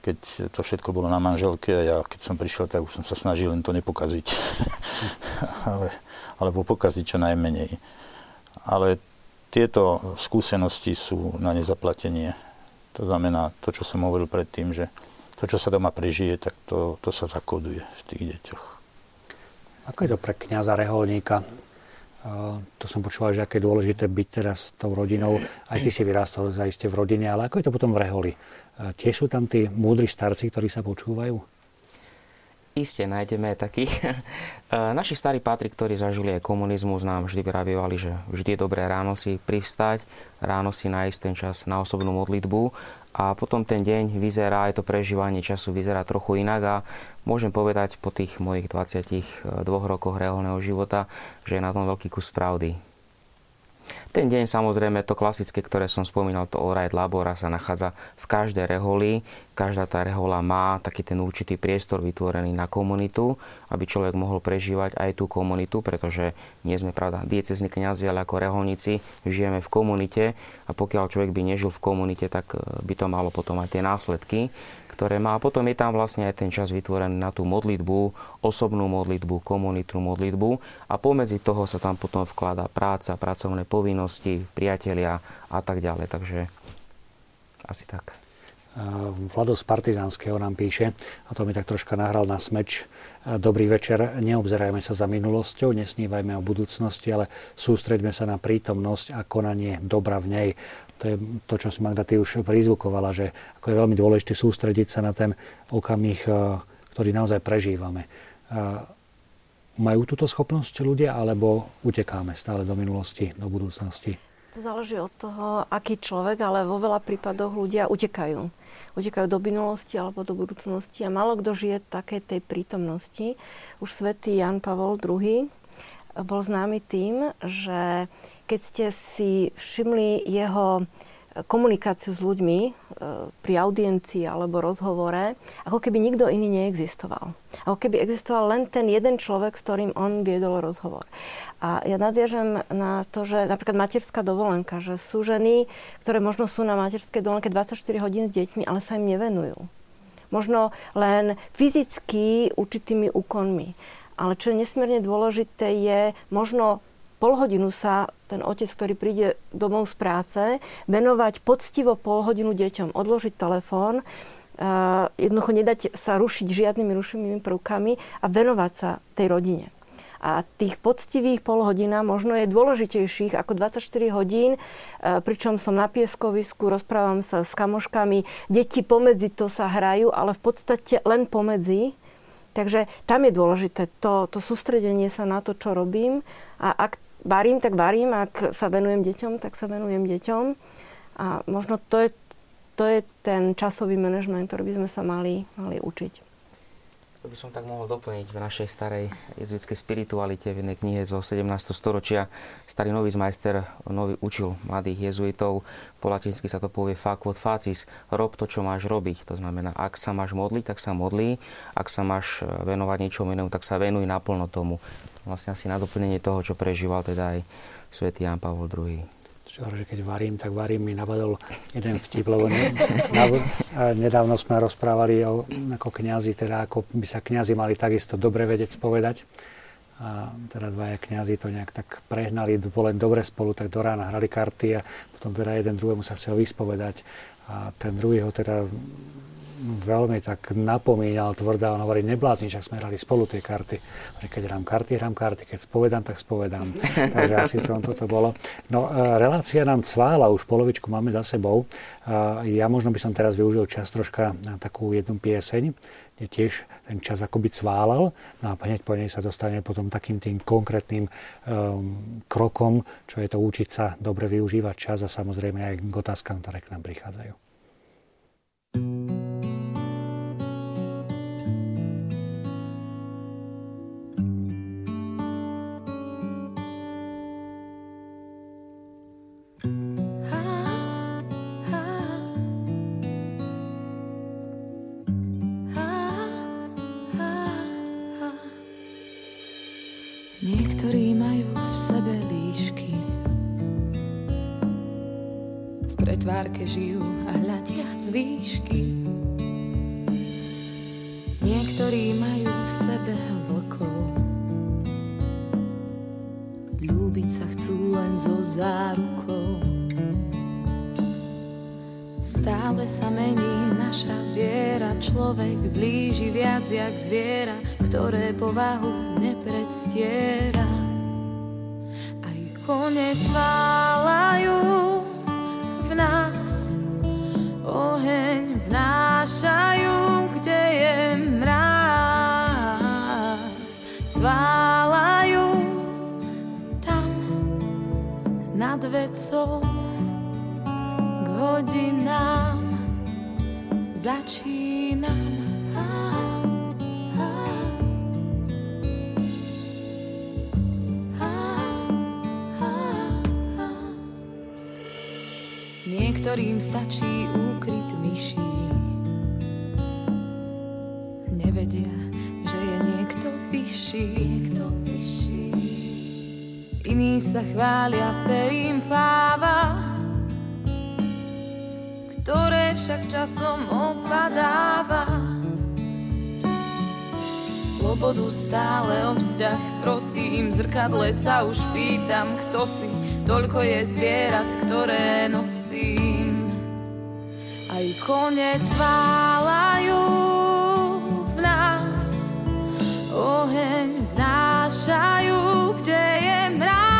keď to všetko bolo na manželke a ja keď som prišiel, tak už som sa snažil len to nepokaziť. Ale, alebo pokaziť čo najmenej. Ale tieto skúsenosti sú na nezaplatenie. To znamená to, čo som hovoril predtým, že to, čo sa doma prežije, tak to, to sa zakoduje v tých deťoch. Ako je to pre kniaza reholníka? Uh, to som počúval, že aké je dôležité byť teraz s tou rodinou. Aj ty si vyrastol zaiste v rodine, ale ako je to potom v reholi? Uh, tiež sú tam tí múdri starci, ktorí sa počúvajú? Iste nájdeme takých. Naši starí pátri, ktorí zažili aj komunizmus, nám vždy vyravievali, že vždy je dobré ráno si privstať, ráno si nájsť ten čas na osobnú modlitbu a potom ten deň vyzerá, aj to prežívanie času vyzerá trochu inak a môžem povedať po tých mojich 22 rokoch reálneho života, že je na tom veľký kus pravdy. Ten deň samozrejme to klasické, ktoré som spomínal, to Orajt Labora sa nachádza v každej reholi. Každá tá rehola má taký ten určitý priestor vytvorený na komunitu, aby človek mohol prežívať aj tú komunitu, pretože nie sme, pravda, diecezni kniazy, ale ako reholníci žijeme v komunite a pokiaľ človek by nežil v komunite, tak eh, by to malo potom aj tie následky ktoré má. A potom je tam vlastne aj ten čas vytvorený na tú modlitbu, osobnú modlitbu, komunitnú modlitbu a pomedzi toho sa tam potom vkladá práca, pracovné povinnosti, priatelia a tak ďalej. Takže asi tak. Vlado z Partizánskeho nám píše, a to mi tak troška nahral na smeč, Dobrý večer, neobzerajme sa za minulosťou, nesnívajme o budúcnosti, ale sústreďme sa na prítomnosť a konanie dobra v nej. To je to, čo si Magda ty už prizvukovala, že ako je veľmi dôležité sústrediť sa na ten okamih, ktorý naozaj prežívame. Majú túto schopnosť ľudia, alebo utekáme stále do minulosti, do budúcnosti? To záleží od toho, aký človek, ale vo veľa prípadoch ľudia utekajú utekajú do minulosti alebo do budúcnosti a malo kto žije také tej prítomnosti. Už svätý Jan Pavol II bol známy tým, že keď ste si všimli jeho komunikáciu s ľuďmi e, pri audiencii alebo rozhovore, ako keby nikto iný neexistoval. Ako keby existoval len ten jeden človek, s ktorým on viedol rozhovor. A ja nadviažem na to, že napríklad materská dovolenka, že sú ženy, ktoré možno sú na materskej dovolenke 24 hodín s deťmi, ale sa im nevenujú. Možno len fyzicky určitými úkonmi. Ale čo je nesmierne dôležité je možno pol hodinu sa ten otec, ktorý príde domov z práce, venovať poctivo pol hodinu deťom, odložiť telefón, jednoducho nedať sa rušiť žiadnymi rušivými prvkami a venovať sa tej rodine. A tých poctivých pol hodina možno je dôležitejších ako 24 hodín, pričom som na pieskovisku, rozprávam sa s kamoškami, deti pomedzi to sa hrajú, ale v podstate len pomedzi. Takže tam je dôležité to, to sústredenie sa na to, čo robím. A ak varím, tak varím, ak sa venujem deťom, tak sa venujem deťom. A možno to je, to je ten časový manažment, ktorý by sme sa mali, mali učiť. To by som tak mohol doplniť v našej starej jezuitskej spiritualite v jednej knihe zo 17. storočia. Starý nový majster nový učil mladých jezuitov. Po latinsky sa to povie quod facis. Rob to, čo máš robiť. To znamená, ak sa máš modliť, tak sa modlí. Ak sa máš venovať niečomu inému, tak sa venuj naplno tomu vlastne asi na doplnenie toho, čo prežíval teda aj svätý Jan Pavol II. Čo, že keď varím, tak varím mi nabadol jeden vtip, lebo ne, nedávno sme rozprávali o, ako kniazy, teda ako by sa kňazi mali takisto dobre vedieť spovedať. A teda dvaja kňazi to nejak tak prehnali, boli dobre spolu, tak do rána hrali karty a potom teda jeden druhému sa chcel vyspovedať. A ten druhý ho teda veľmi tak napomínal tvrdá, on hovorí, neblázni, ak sme hrali spolu tie karty. Keď hrám karty, hrám karty, keď spovedám, tak spovedám. Takže asi to, toto bolo. No, e, relácia nám cvála, už polovičku máme za sebou. Ja možno by som teraz využil čas troška na takú jednu pieseň, kde tiež ten čas akoby cválal. No a hneď po nej sa dostane potom takým tým konkrétnym um, krokom, čo je to učiť sa dobre využívať čas a samozrejme aj k otázkam, ktoré k nám prichádzajú. thank you stačí úkryt myší. Nevedia, že je niekto vyšší, niekto vyšší. Iní sa chvália perím páva, ktoré však časom opadáva. Slobodu stále o vzťah prosím, v zrkadle sa už pýtam, kto si, toľko je zvierat, ktoré nosím. Aj konec válajú v nás, oheň vnášajú, kde je mráz.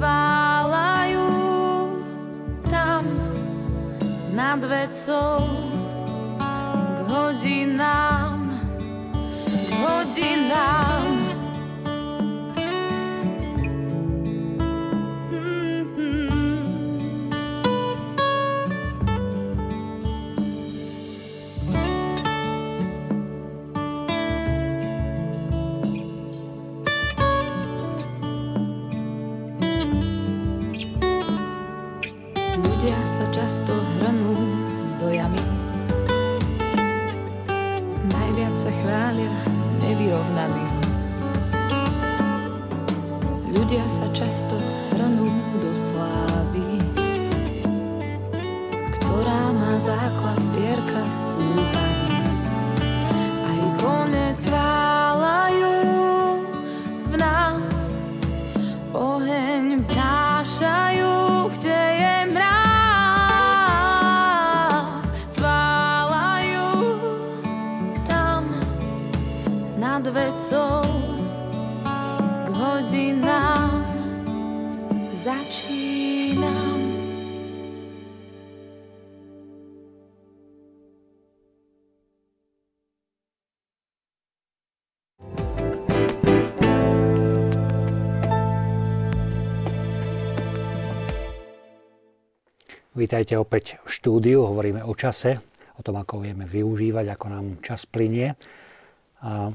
Sválajú tam nad vecou k hodinám, k hodinám. Často hrnú do jamy. Najviac sa chvália nevyrovnaní. Ľudia sa často hrnú do slávy, ktorá má základ v pierkach úpaní. Aj konec válajú vecou k hodinám začínam. Vítajte opäť v štúdiu, hovoríme o čase, o tom, ako vieme využívať, ako nám čas plinie. A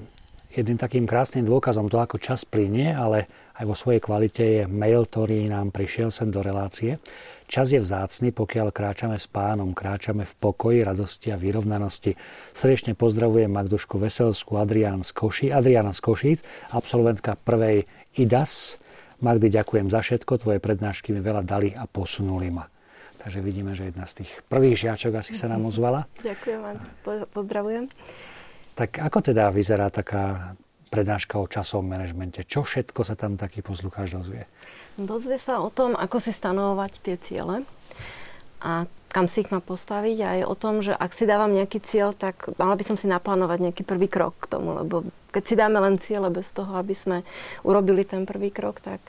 jedným takým krásnym dôkazom to, ako čas plinie, ale aj vo svojej kvalite je mail, ktorý nám prišiel sem do relácie. Čas je vzácny, pokiaľ kráčame s pánom, kráčame v pokoji, radosti a vyrovnanosti. Srdečne pozdravujem Magdušku Veselskú, Adrián z Koší, Adriana z Košíc, absolventka prvej IDAS. Magdy, ďakujem za všetko, tvoje prednášky mi veľa dali a posunuli ma. Takže vidíme, že jedna z tých prvých žiačok asi sa nám ozvala. Ďakujem pozdravujem. Tak ako teda vyzerá taká prednáška o časovom manažmente? Čo všetko sa tam taký poslucháč dozvie? Dozvie sa o tom, ako si stanovovať tie ciele a kam si ich má postaviť a aj o tom, že ak si dávam nejaký cieľ, tak mala by som si naplánovať nejaký prvý krok k tomu, lebo keď si dáme len ciele bez toho, aby sme urobili ten prvý krok, tak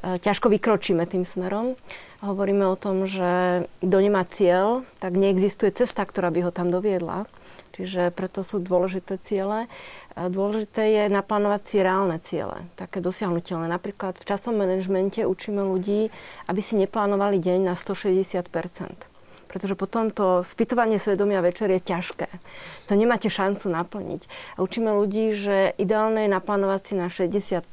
e, ťažko vykročíme tým smerom. Hovoríme o tom, že kto nemá cieľ, tak neexistuje cesta, ktorá by ho tam doviedla. Čiže preto sú dôležité ciele. A Dôležité je naplánovať si reálne ciele, také dosiahnutelné. Napríklad v časom manažmente učíme ľudí, aby si neplánovali deň na 160 pretože potom to spytovanie svedomia večer je ťažké. To nemáte šancu naplniť. A učíme ľudí, že ideálne je naplánovať si na 60%,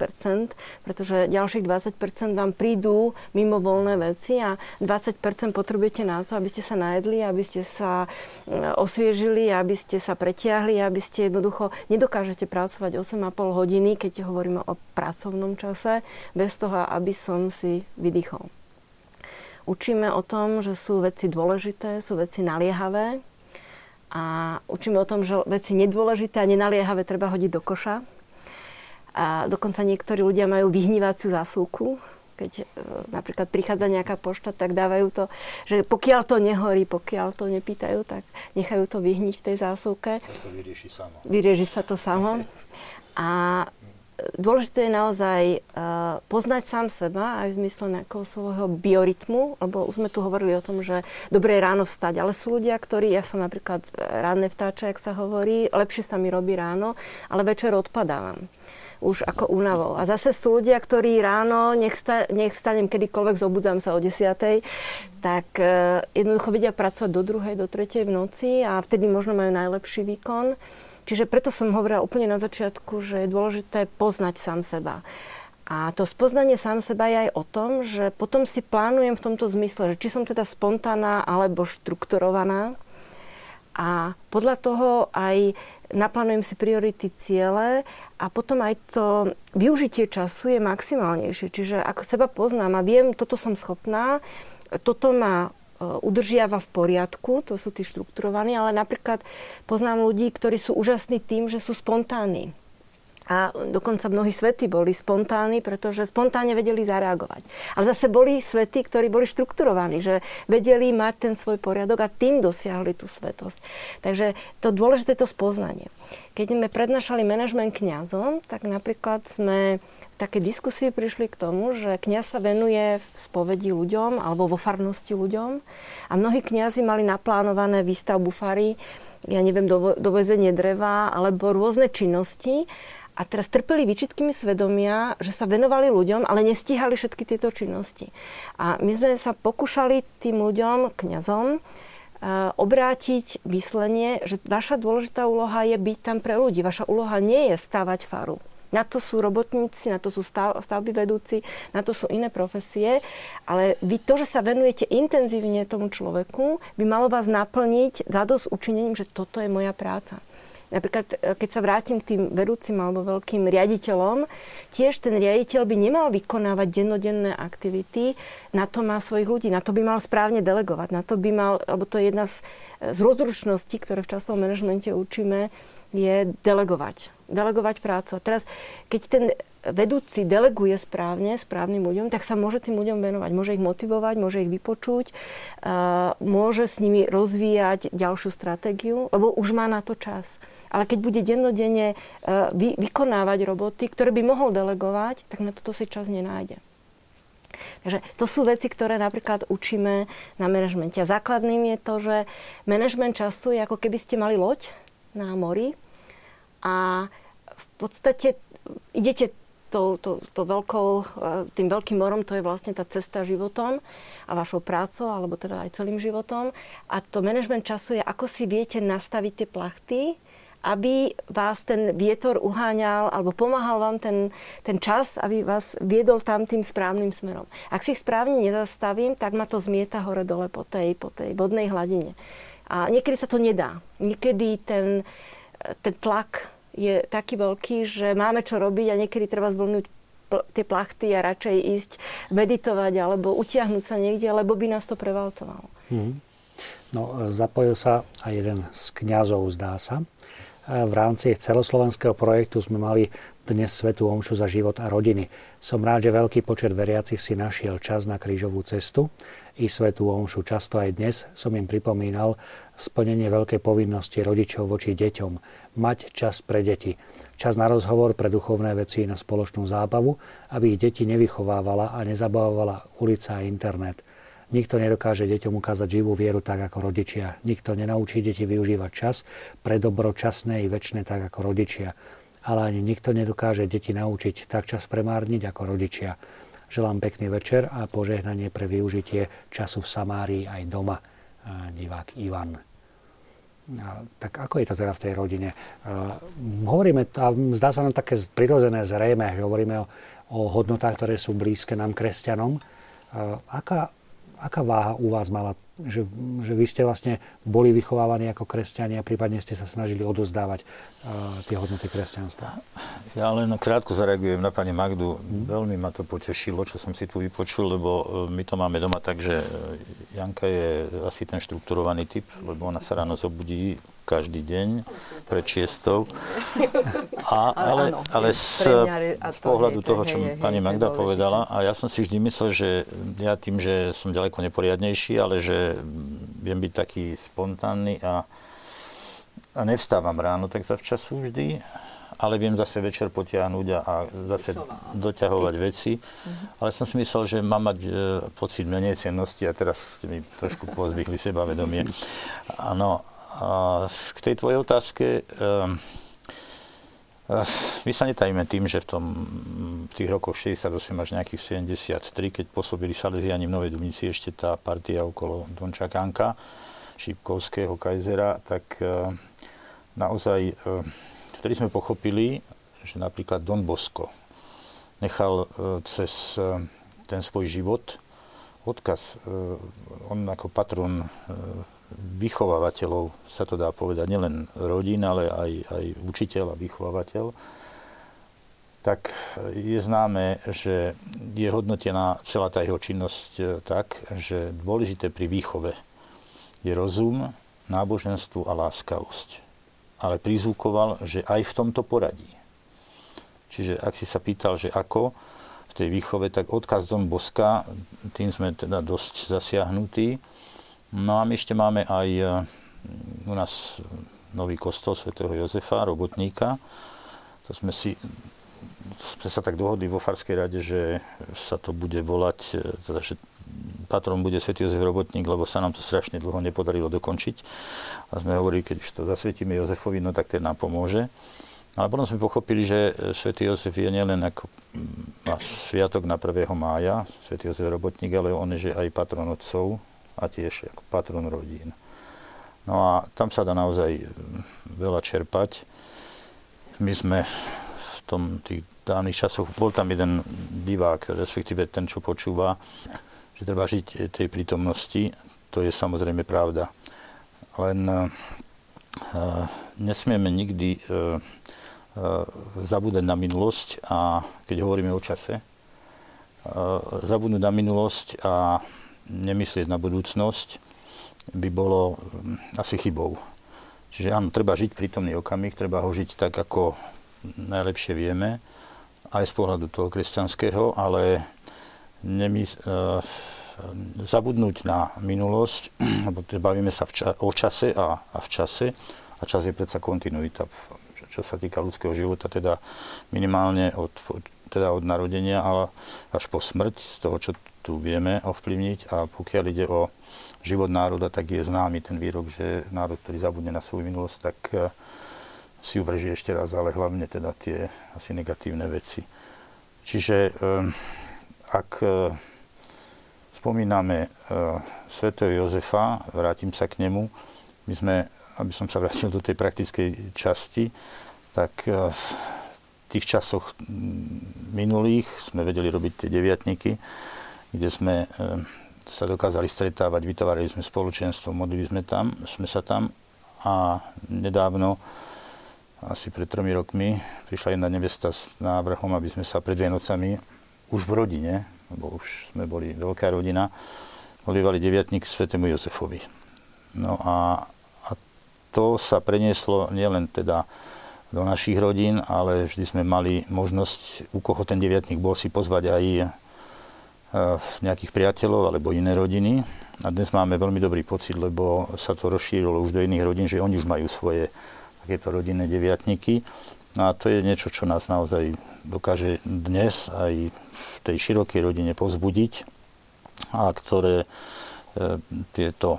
pretože ďalších 20% vám prídu mimo voľné veci a 20% potrebujete na to, aby ste sa najedli, aby ste sa mm, osviežili, aby ste sa pretiahli, aby ste jednoducho nedokážete pracovať 8,5 hodiny, keď hovoríme o pracovnom čase, bez toho, aby som si vydýchol. Učíme o tom, že sú veci dôležité, sú veci naliehavé a učíme o tom, že veci nedôležité a nenaliehavé treba hodiť do koša. A dokonca niektorí ľudia majú vyhnívaciu zásuvku, keď e, napríklad prichádza nejaká pošta, tak dávajú to, že pokiaľ to nehorí, pokiaľ to nepýtajú, tak nechajú to vyhniť v tej zásuvke. To vyrieši samo. Vyrieši sa to samo. A dôležité je naozaj uh, poznať sám seba aj v zmysle nejakého svojho biorytmu, lebo už sme tu hovorili o tom, že dobre je ráno vstať, ale sú ľudia, ktorí, ja som napríklad ránne vtáča, jak sa hovorí, lepšie sa mi robí ráno, ale večer odpadávam už ako únavou. A zase sú ľudia, ktorí ráno, nech, sta, nech vstanem kedykoľvek, zobudzam sa o desiatej, tak uh, jednoducho vedia pracovať do druhej, do tretej v noci a vtedy možno majú najlepší výkon. Čiže preto som hovorila úplne na začiatku, že je dôležité poznať sám seba. A to spoznanie sám seba je aj o tom, že potom si plánujem v tomto zmysle, že či som teda spontánna alebo štrukturovaná. A podľa toho aj naplánujem si priority ciele a potom aj to využitie času je maximálnejšie. Čiže ako seba poznám a viem, toto som schopná, toto ma udržiava v poriadku, to sú tí štrukturovaní, ale napríklad poznám ľudí, ktorí sú úžasní tým, že sú spontánni. A dokonca mnohí svety boli spontánni, pretože spontánne vedeli zareagovať. Ale zase boli svety, ktorí boli štrukturovaní, že vedeli mať ten svoj poriadok a tým dosiahli tú svetosť. Takže to dôležité je to spoznanie. Keď sme prednášali manažment kňazom, tak napríklad sme v takej diskusii prišli k tomu, že kňaz sa venuje v spovedi ľuďom alebo vo farnosti ľuďom a mnohí kňazi mali naplánované výstavbu fary, ja neviem, dovezenie dreva alebo rôzne činnosti a teraz trpeli výčitkými svedomia, že sa venovali ľuďom, ale nestíhali všetky tieto činnosti. A my sme sa pokúšali tým ľuďom, kňazom, e, obrátiť myslenie, že vaša dôležitá úloha je byť tam pre ľudí. Vaša úloha nie je stavať faru. Na to sú robotníci, na to sú stav, stavby vedúci, na to sú iné profesie, ale vy to, že sa venujete intenzívne tomu človeku, by malo vás naplniť zadosť učinením, že toto je moja práca. Napríklad, e, keď sa vrátim k tým vedúcim alebo veľkým riaditeľom, tiež ten riaditeľ by nemal vykonávať dennodenné aktivity, na to má svojich ľudí, na to by mal správne delegovať, na to by mal, alebo to je jedna z, z rozručností, ktoré v časovom manažmente učíme, je delegovať. Delegovať prácu. A teraz, keď ten vedúci deleguje správne, správnym ľuďom, tak sa môže tým ľuďom venovať. Môže ich motivovať, môže ich vypočuť, môže s nimi rozvíjať ďalšiu stratégiu, lebo už má na to čas. Ale keď bude dennodenne vy, vykonávať roboty, ktoré by mohol delegovať, tak na toto si čas nenájde. Takže to sú veci, ktoré napríklad učíme na manažmente. A základným je to, že manažment času je ako keby ste mali loď na mori a v podstate idete to, to, to veľkou, e, tým veľkým morom, to je vlastne tá cesta životom a vašou prácou, alebo teda aj celým životom. A to management času je, ako si viete nastaviť tie plachty, aby vás ten vietor uháňal alebo pomáhal vám ten, ten čas, aby vás viedol tam tým správnym smerom. Ak si ich správne nezastavím, tak ma to zmieta hore-dole po tej, po tej vodnej hladine. A niekedy sa to nedá. Niekedy ten, ten tlak je taký veľký, že máme čo robiť a niekedy treba zvolnúť tie plachty a radšej ísť meditovať alebo utiahnuť sa niekde, lebo by nás to prevalcovalo. Mm. No, zapojil sa aj jeden z kňazov, zdá sa. V rámci celoslovenského projektu sme mali dnes Svetú Omšu za život a rodiny. Som rád, že veľký počet veriacich si našiel čas na krížovú cestu i Svetú Omšu. Často aj dnes som im pripomínal splnenie veľkej povinnosti rodičov voči deťom. Mať čas pre deti. Čas na rozhovor pre duchovné veci na spoločnú zábavu, aby ich deti nevychovávala a nezabavovala ulica a internet. Nikto nedokáže deťom ukázať živú vieru tak ako rodičia. Nikto nenaučí deti využívať čas pre dobro časné i väčšie tak ako rodičia. Ale ani nikto nedokáže deti naučiť tak čas premárniť ako rodičia. Želám pekný večer a požehnanie pre využitie času v Samárii aj doma. divák Ivan. A, tak ako je to teda v tej rodine? Uh, hovoríme, a zdá sa nám také prirodzené, zrejme, že hovoríme o, o hodnotách, ktoré sú blízke nám, kresťanom. Uh, aká, aká váha u vás mala že, že vy ste vlastne boli vychovávaní ako kresťania a prípadne ste sa snažili odozdávať uh, tie hodnoty kresťanstva. Ja len krátko zareagujem na pani Magdu. Hmm. Veľmi ma to potešilo, čo som si tu vypočul, lebo e, my to máme doma tak, že e, Janka je asi ten štrukturovaný typ, lebo ona sa ráno zobudí každý deň pred šiestou. A, ale, ale z, z pohľadu toho, čo pani Magda povedala, a ja som si vždy myslel, že ja tým, že som ďaleko neporiadnejší, ale že viem byť taký spontánny a, a nevstávam ráno tak zavčasu vždy, ale viem zase večer potiahnuť a, a zase doťahovať veci. Uh-huh. Ale som si myslel, že mám mať e, pocit menej cennosti a teraz ste mi trošku pozbychli sebavedomie. Áno, k tej tvojej otázke, ehm, eh, my sa netajíme tým, že v, tom, v tých rokoch 68 až nejakých 73, keď pôsobili Salesiani v Novej Dubnici, ešte tá partia okolo Dončakanka, Šipkovského, Kajzera, tak eh, naozaj eh, vtedy sme pochopili, že napríklad Don Bosco nechal cez ten svoj život odkaz. On ako patron vychovávateľov, sa to dá povedať, nielen rodín, ale aj, aj učiteľ a vychovávateľ, tak je známe, že je hodnotená celá tá jeho činnosť e, tak, že dôležité pri výchove je rozum, náboženstvo a láskavosť. Ale prizvukoval, že aj v tomto poradí. Čiže ak si sa pýtal, že ako v tej výchove, tak odkaz Don Boska, tým sme teda dosť zasiahnutí, No a my ešte máme aj e, u nás nový kostol svätého Jozefa, robotníka. To sme si sme sa tak dohodli vo Farskej rade, že sa to bude volať, e, teda, že patron bude svätý Jozef Robotník, lebo sa nám to strašne dlho nepodarilo dokončiť. A sme hovorili, keď už to zasvetíme Jozefovi, no tak ten nám pomôže. Ale potom sme pochopili, že svätý Jozef je nielen ako má sviatok na 1. mája, svätý Jozef Robotník, ale on je aj patron otcov, a tiež ako patron rodín. No a tam sa dá naozaj veľa čerpať. My sme v tom tých daných časoch, bol tam jeden divák, respektíve ten, čo počúva, že treba žiť tej prítomnosti, to je samozrejme pravda. Len uh, nesmieme nikdy uh, uh, zabúdať na minulosť a keď hovoríme o čase, uh, zabudnúť na minulosť a nemyslieť na budúcnosť by bolo mm, asi chybou. Čiže áno, treba žiť prítomný okamih, treba ho žiť tak, ako najlepšie vieme, aj z pohľadu toho kresťanského, ale nemy, uh, zabudnúť na minulosť, lebo bavíme sa ča- o čase a, a v čase, a čas je predsa kontinuita, čo, čo sa týka ľudského života, teda minimálne od, teda od narodenia ale až po smrť, z toho, čo tu vieme ovplyvniť a pokiaľ ide o život národa, tak je známy ten výrok, že národ, ktorý zabudne na svoju minulosť, tak eh, si uvrží ešte raz, ale hlavne teda tie asi negatívne veci. Čiže eh, ak eh, spomíname svätého Jozefa, vrátim sa k nemu, my sme, aby som sa vrátil do tej praktickej časti, tak v tých časoch minulých sme vedeli robiť tie deviatniky, kde sme eh, sa dokázali stretávať, vytvárali sme spoločenstvo, modlili sme tam, sme sa tam a nedávno, asi pred tromi rokmi, prišla jedna nevesta s návrhom, aby sme sa pred Vienocami už v rodine, lebo už sme boli veľká rodina, modlívali deviatník svetému Jozefovi. No a, a to sa prenieslo nielen teda do našich rodín, ale vždy sme mali možnosť, u koho ten deviatník bol, si pozvať aj nejakých priateľov alebo iné rodiny. A dnes máme veľmi dobrý pocit, lebo sa to rozšírilo už do iných rodín, že oni už majú svoje takéto rodinné deviatníky. A to je niečo, čo nás naozaj dokáže dnes aj v tej širokej rodine pozbudiť a ktoré e, tieto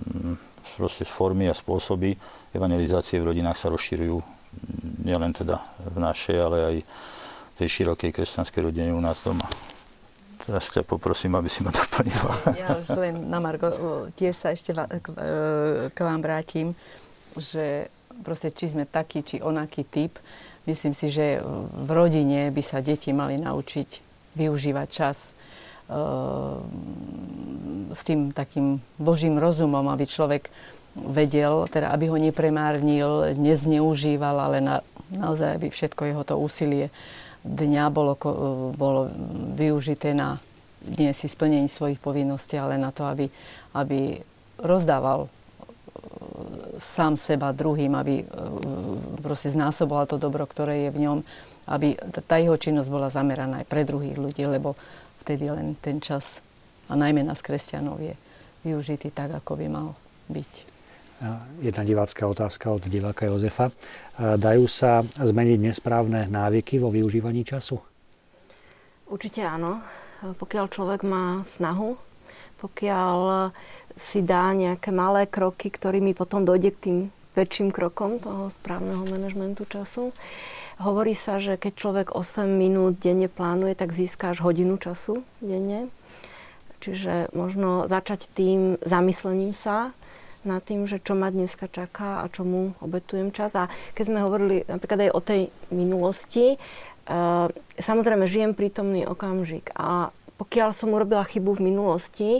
m, proste formy a spôsoby evangelizácie v rodinách sa rozširujú nielen teda v našej, ale aj v tej širokej kresťanskej rodine u nás doma. Teraz ťa poprosím, aby si ma doplnila. Ja už len na Margo, tiež sa ešte k vám vrátim, že proste či sme taký, či onaký typ, myslím si, že v rodine by sa deti mali naučiť využívať čas s tým takým božím rozumom, aby človek vedel, teda aby ho nepremárnil, nezneužíval, ale na, naozaj aby všetko jeho to úsilie dňa bolo, bolo využité na nie si splnení svojich povinností, ale na to, aby, aby rozdával e, sám seba druhým, aby e, proste znásoboval to dobro, ktoré je v ňom, aby tá jeho činnosť bola zameraná aj pre druhých ľudí, lebo vtedy len ten čas, a najmä nás kresťanov, je využitý tak, ako by mal byť jedna divácká otázka od diváka Jozefa. Dajú sa zmeniť nesprávne návyky vo využívaní času? Určite áno. Pokiaľ človek má snahu, pokiaľ si dá nejaké malé kroky, ktorými potom dojde k tým väčším krokom toho správneho manažmentu času. Hovorí sa, že keď človek 8 minút denne plánuje, tak získa až hodinu času denne. Čiže možno začať tým zamyslením sa, nad tým, že čo ma dneska čaká a čomu obetujem čas. A keď sme hovorili napríklad aj o tej minulosti, uh, samozrejme žijem prítomný okamžik a pokiaľ som urobila chybu v minulosti,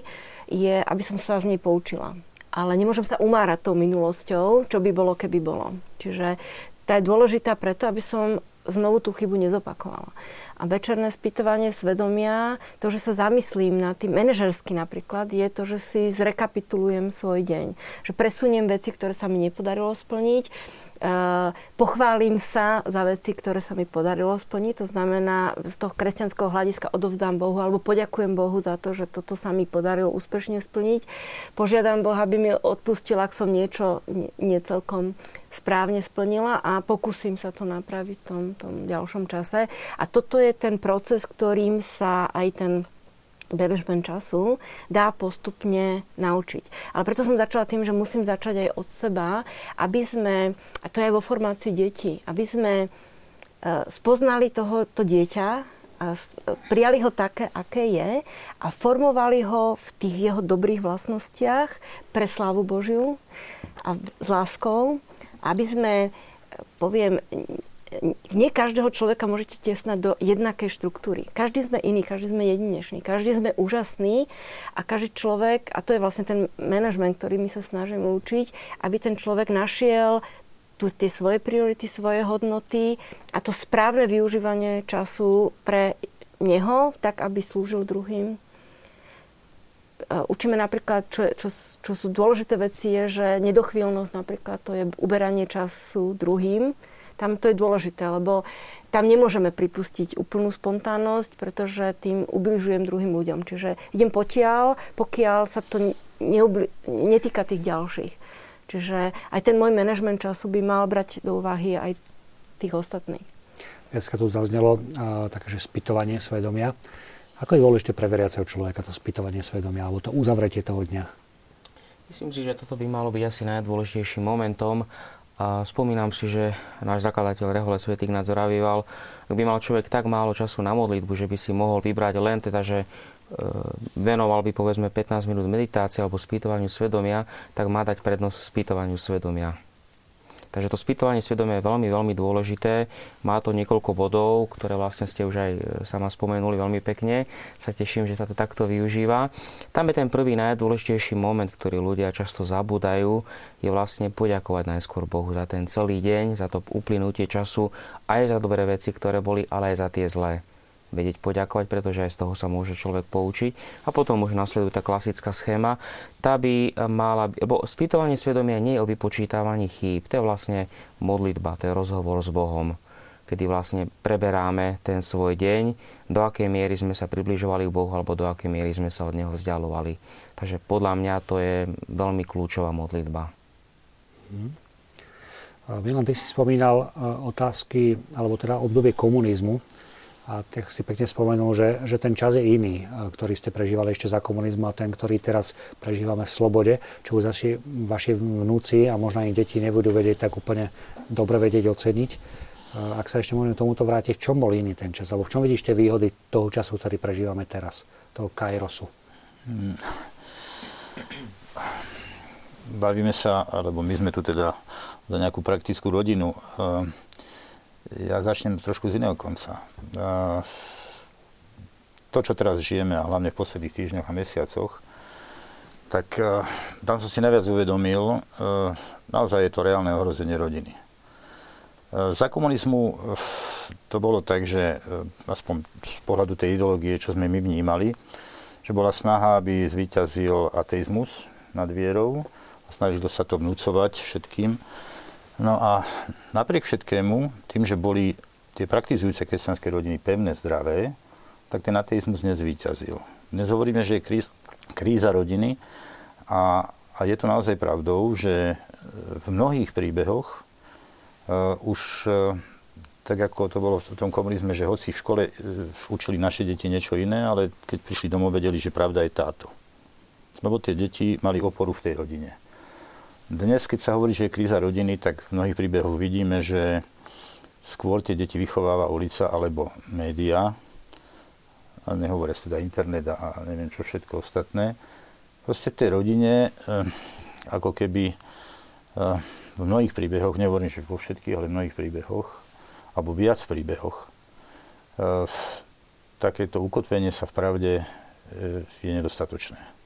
je, aby som sa z nej poučila. Ale nemôžem sa umárať tou minulosťou, čo by bolo, keby bolo. Čiže tá je dôležitá preto, aby som znovu tú chybu nezopakovala. A večerné spýtovanie svedomia, to, že sa zamyslím na tým, manažersky napríklad, je to, že si zrekapitulujem svoj deň. Že presuniem veci, ktoré sa mi nepodarilo splniť Uh, pochválim sa za veci, ktoré sa mi podarilo splniť. To znamená, z toho kresťanského hľadiska odovzdám Bohu alebo poďakujem Bohu za to, že toto sa mi podarilo úspešne splniť. Požiadam Boha, aby mi odpustil, ak som niečo nie celkom správne splnila a pokúsim sa to napraviť v tom, tom ďalšom čase. A toto je ten proces, ktorým sa aj ten management času dá postupne naučiť. Ale preto som začala tým, že musím začať aj od seba, aby sme, a to je aj vo formácii detí, aby sme e, spoznali toho, to dieťa, a prijali ho také, aké je a formovali ho v tých jeho dobrých vlastnostiach pre slávu Božiu a s láskou, aby sme, poviem, nie každého človeka môžete tesnať do jednakej štruktúry. Každý sme iný, každý sme jedinečný, každý sme úžasný a každý človek, a to je vlastne ten manažment, ktorý my sa snažíme učiť, aby ten človek našiel tu tie svoje priority, svoje hodnoty a to správne využívanie času pre neho, tak aby slúžil druhým. Učíme napríklad, čo, čo, čo sú dôležité veci, je, že nedochvíľnosť napríklad, to je uberanie času druhým tam to je dôležité, lebo tam nemôžeme pripustiť úplnú spontánnosť, pretože tým ubližujem druhým ľuďom. Čiže idem potiaľ, pokiaľ sa to neubli- netýka tých ďalších. Čiže aj ten môj manažment času by mal brať do úvahy aj tých ostatných. Dneska tu zaznelo uh, také, že spytovanie svedomia. Ako je dôležité pre veriaceho človeka to spytovanie svedomia alebo to uzavretie toho dňa? Myslím si, že toto by malo byť asi najdôležitejším momentom a spomínam si, že náš zakladateľ Rehole Svetý Ignác Ravieval, ak by mal človek tak málo času na modlitbu, že by si mohol vybrať len teda, že e, venoval by povedzme 15 minút meditácie alebo spýtovaniu svedomia, tak má dať prednosť spýtovaniu svedomia. Takže to spýtovanie svedomia je veľmi, veľmi dôležité. Má to niekoľko bodov, ktoré vlastne ste už aj e, sama spomenuli veľmi pekne. Sa teším, že sa to takto využíva. Tam je ten prvý najdôležitejší moment, ktorý ľudia často zabúdajú, je vlastne poďakovať najskôr Bohu za ten celý deň, za to uplynutie času, aj za dobré veci, ktoré boli, ale aj za tie zlé vedieť poďakovať, pretože aj z toho sa môže človek poučiť. A potom už nasleduje tá klasická schéma. Tá by mala, lebo spýtovanie svedomia nie je o vypočítavaní chýb, to je vlastne modlitba, to je rozhovor s Bohom kedy vlastne preberáme ten svoj deň, do akej miery sme sa približovali k Bohu alebo do akej miery sme sa od Neho vzdialovali. Takže podľa mňa to je veľmi kľúčová modlitba. Hmm. Milan, ty si spomínal e, otázky, alebo teda obdobie komunizmu. A tak si pekne spomenul, že, že ten čas je iný, ktorý ste prežívali ešte za komunizmu a ten, ktorý teraz prežívame v slobode, čo už vaši, vaši vnúci a možno aj deti nebudú vedieť tak úplne dobre vedieť oceniť. Ak sa ešte môžeme tomuto vrátiť, v čom bol iný ten čas? Alebo v čom vidíš tie výhody toho času, ktorý prežívame teraz? Toho Kairosu? Hmm. Bavíme sa, alebo my sme tu teda za nejakú praktickú rodinu. Ja začnem trošku z iného konca. To, čo teraz žijeme, a hlavne v posledných týždňoch a mesiacoch, tak tam som si najviac uvedomil, naozaj je to reálne ohrozenie rodiny. Za komunizmu to bolo tak, že aspoň z pohľadu tej ideológie, čo sme my vnímali, že bola snaha, aby zvíťazil ateizmus nad vierou a snažilo sa to vnúcovať všetkým. No a napriek všetkému, tým, že boli tie praktizujúce kresťanské rodiny pevné, zdravé, tak ten ateizmus nezvýťazil. Dnes hovoríme, že je kríza, kríza rodiny a, a je to naozaj pravdou, že v mnohých príbehoch uh, už uh, tak ako to bolo v tom komunizme, že hoci v škole učili naše deti niečo iné, ale keď prišli domov, vedeli, že pravda je táto. Lebo tie deti mali oporu v tej rodine. Dnes, keď sa hovorí, že je kríza rodiny, tak v mnohých príbehoch vidíme, že skôr tie deti vychováva ulica alebo médiá, a nehovoria teda internet a neviem čo všetko ostatné. Proste tej rodine, eh, ako keby eh, v mnohých príbehoch, nehovorím, že vo všetkých, ale v mnohých príbehoch, alebo viac príbehoch, eh, takéto ukotvenie sa v pravde je nedostatočné.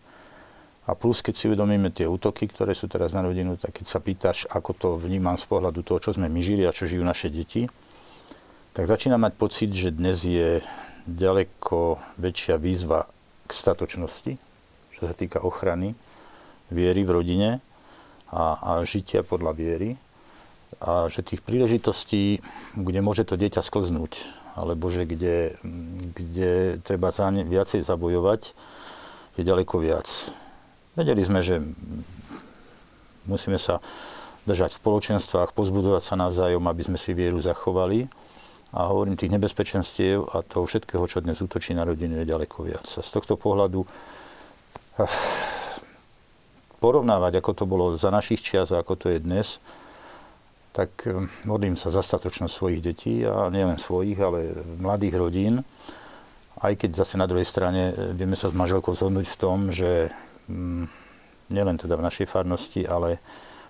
A plus, keď si uvedomíme tie útoky, ktoré sú teraz na rodinu, tak keď sa pýtaš, ako to vnímam z pohľadu toho, čo sme my žili a čo žijú naše deti, tak začínam mať pocit, že dnes je ďaleko väčšia výzva k statočnosti, čo sa týka ochrany viery v rodine a, a žitia podľa viery. A že tých príležitostí, kde môže to dieťa sklznúť, alebo že kde, kde treba za ne viacej zabojovať, je ďaleko viac. Vedeli sme, že musíme sa držať v spoločenstvách, pozbudovať sa navzájom, aby sme si vieru zachovali. A hovorím, tých nebezpečenstiev a toho všetkého, čo dnes útočí na rodinu, je ďaleko viac. A z tohto pohľadu eh, porovnávať, ako to bolo za našich čias a ako to je dnes, tak eh, modlím sa za statočnosť svojich detí a nielen svojich, ale mladých rodín. Aj keď zase na druhej strane eh, vieme sa s manželkou zhodnúť v tom, že nielen teda v našej farnosti, ale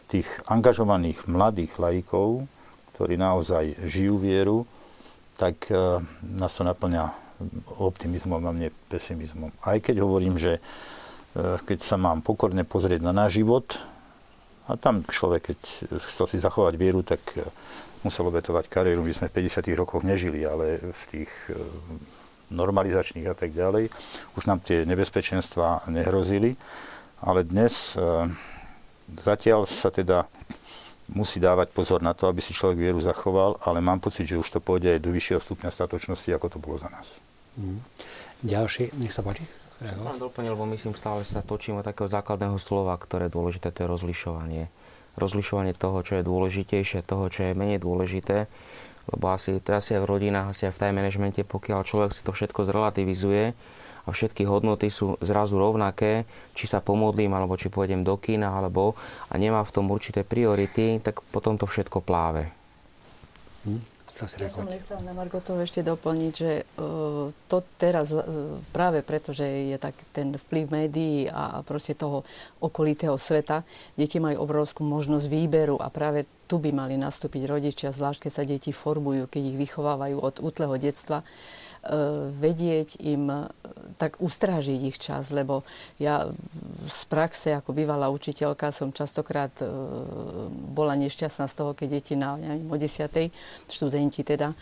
tých angažovaných mladých laikov, ktorí naozaj žijú vieru, tak e, nás to naplňa optimizmom a mne pesimizmom. Aj keď hovorím, že e, keď sa mám pokorne pozrieť na náš život, a tam človek, keď chcel si zachovať vieru, tak e, musel obetovať kariéru. My sme v 50. rokoch nežili, ale v tých normalizačných a tak ďalej. Už nám tie nebezpečenstva nehrozili, ale dnes e, zatiaľ sa teda musí dávať pozor na to, aby si človek vieru zachoval, ale mám pocit, že už to pôjde aj do vyššieho stupňa statočnosti, ako to bolo za nás. Mm. Ďalší, nech sa páči. Som doplnil, lebo myslím, stále sa točím o takého základného slova, ktoré je dôležité, to je rozlišovanie. Rozlišovanie toho, čo je dôležitejšie, toho, čo je menej dôležité lebo asi, to je asi aj v rodinách, asi aj v time managemente, pokiaľ človek si to všetko zrelativizuje a všetky hodnoty sú zrazu rovnaké, či sa pomodlím, alebo či pôjdem do kína, alebo a nemá v tom určité priority, tak potom to všetko pláve. Hm? Ja som nechcela na Margotov ešte doplniť, že uh, to teraz uh, práve preto, že je tak ten vplyv médií a proste toho okolitého sveta, deti majú obrovskú možnosť výberu a práve tu by mali nastúpiť rodičia, zvlášť keď sa deti formujú, keď ich vychovávajú od útleho detstva, uh, vedieť im tak ustrážiť ich čas, lebo ja z praxe ako bývalá učiteľka som častokrát e, bola nešťastná z toho, keď deti na, neviem, o desiatej, študenti teda,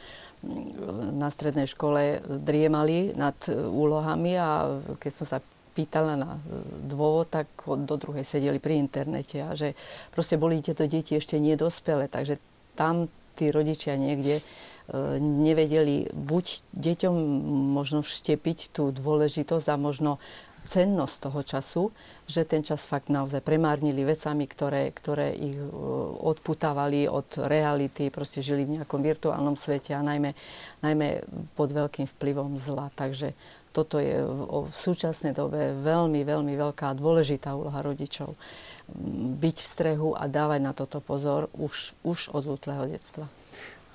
na strednej škole driemali nad úlohami a keď som sa pýtala na dôvod, tak do druhej sedeli pri internete a že proste boli tieto deti ešte nedospelé, takže tam tí rodičia niekde nevedeli buď deťom možno vštepiť tú dôležitosť a možno cennosť toho času, že ten čas fakt naozaj premárnili vecami, ktoré, ktoré ich e, odputávali od reality, proste žili v nejakom virtuálnom svete a najmä, najmä pod veľkým vplyvom zla. Takže toto je v, súčasnej dobe veľmi, veľmi veľká a dôležitá úloha rodičov. Byť v strehu a dávať na toto pozor už, už od útleho detstva.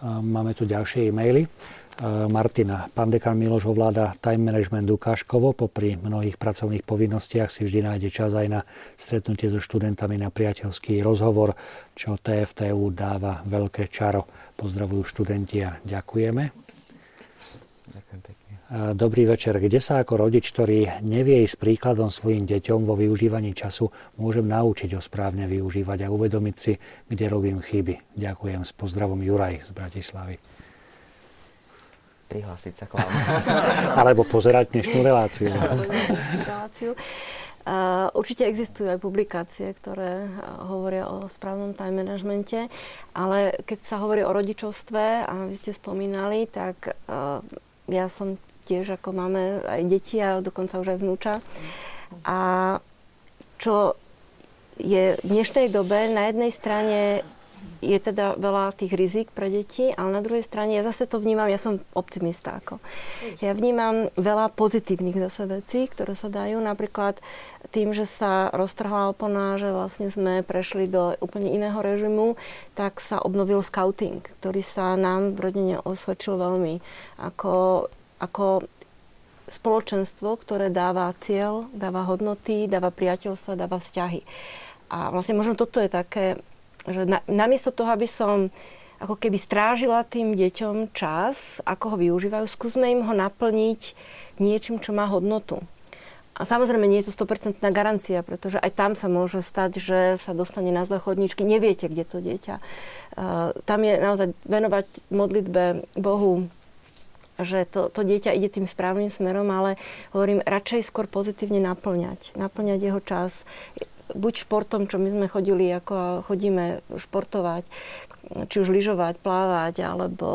Máme tu ďalšie e-maily. Martina. Pán dekan Miloš ovláda time management ukážkovo. Popri mnohých pracovných povinnostiach si vždy nájde čas aj na stretnutie so študentami na priateľský rozhovor, čo TFTU dáva veľké čaro. Pozdravujú študenti a ďakujeme. Ďakujem pekne. Dobrý večer. Kde sa ako rodič, ktorý nevie ísť príkladom svojim deťom vo využívaní času, môžem naučiť ho správne využívať a uvedomiť si, kde robím chyby. Ďakujem. S pozdravom Juraj z Bratislavy prihlásiť sa k vám. Alebo pozerať dnešnú reláciu. reláciu. Uh, určite existujú aj publikácie, ktoré hovoria o správnom time managemente, ale keď sa hovorí o rodičovstve, a vy ste spomínali, tak uh, ja som tiež ako máme aj deti a dokonca už aj vnúča. A čo je v dnešnej dobe na jednej strane je teda veľa tých rizik pre deti, ale na druhej strane ja zase to vnímam, ja som optimista. Ako. Ja vnímam veľa pozitívnych zase vecí, ktoré sa dajú. Napríklad tým, že sa roztrhla opona, že vlastne sme prešli do úplne iného režimu, tak sa obnovil scouting, ktorý sa nám v rodine osvedčil veľmi ako, ako spoločenstvo, ktoré dáva cieľ, dáva hodnoty, dáva priateľstva, dáva vzťahy. A vlastne možno toto je také že na, namiesto toho, aby som ako keby strážila tým deťom čas, ako ho využívajú, skúsme im ho naplniť niečím, čo má hodnotu. A samozrejme nie je to 100% garancia, pretože aj tam sa môže stať, že sa dostane na zle neviete, kde to dieťa. Uh, tam je naozaj venovať modlitbe Bohu, že to, to dieťa ide tým správnym smerom, ale hovorím, radšej skôr pozitívne naplňať. Naplňať jeho čas buď športom, čo my sme chodili, ako chodíme športovať, či už lyžovať, plávať, alebo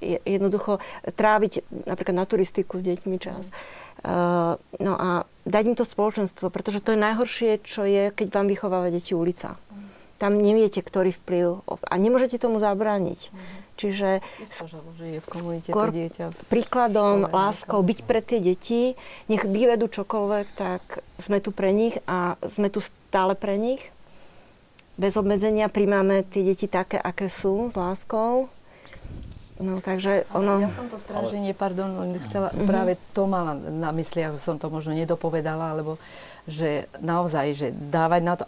jednoducho tráviť napríklad na turistiku s deťmi čas. Uh, no a dať im to spoločenstvo, pretože to je najhoršie, čo je, keď vám vychováva deti ulica. Tam neviete, ktorý vplyv a nemôžete tomu zabrániť. Čiže žije v komunite skôr to dieťa. príkladom, škole, láskou, byť pre tie deti, nech vyvedú čokoľvek, tak sme tu pre nich a sme tu stále pre nich. Bez obmedzenia príjmame tie deti také, aké sú, s láskou. No, takže ono... Ja som to stráženie, pardon, chcela, mm-hmm. práve to mala na mysli, ako som to možno nedopovedala, alebo že naozaj, že dávať na to,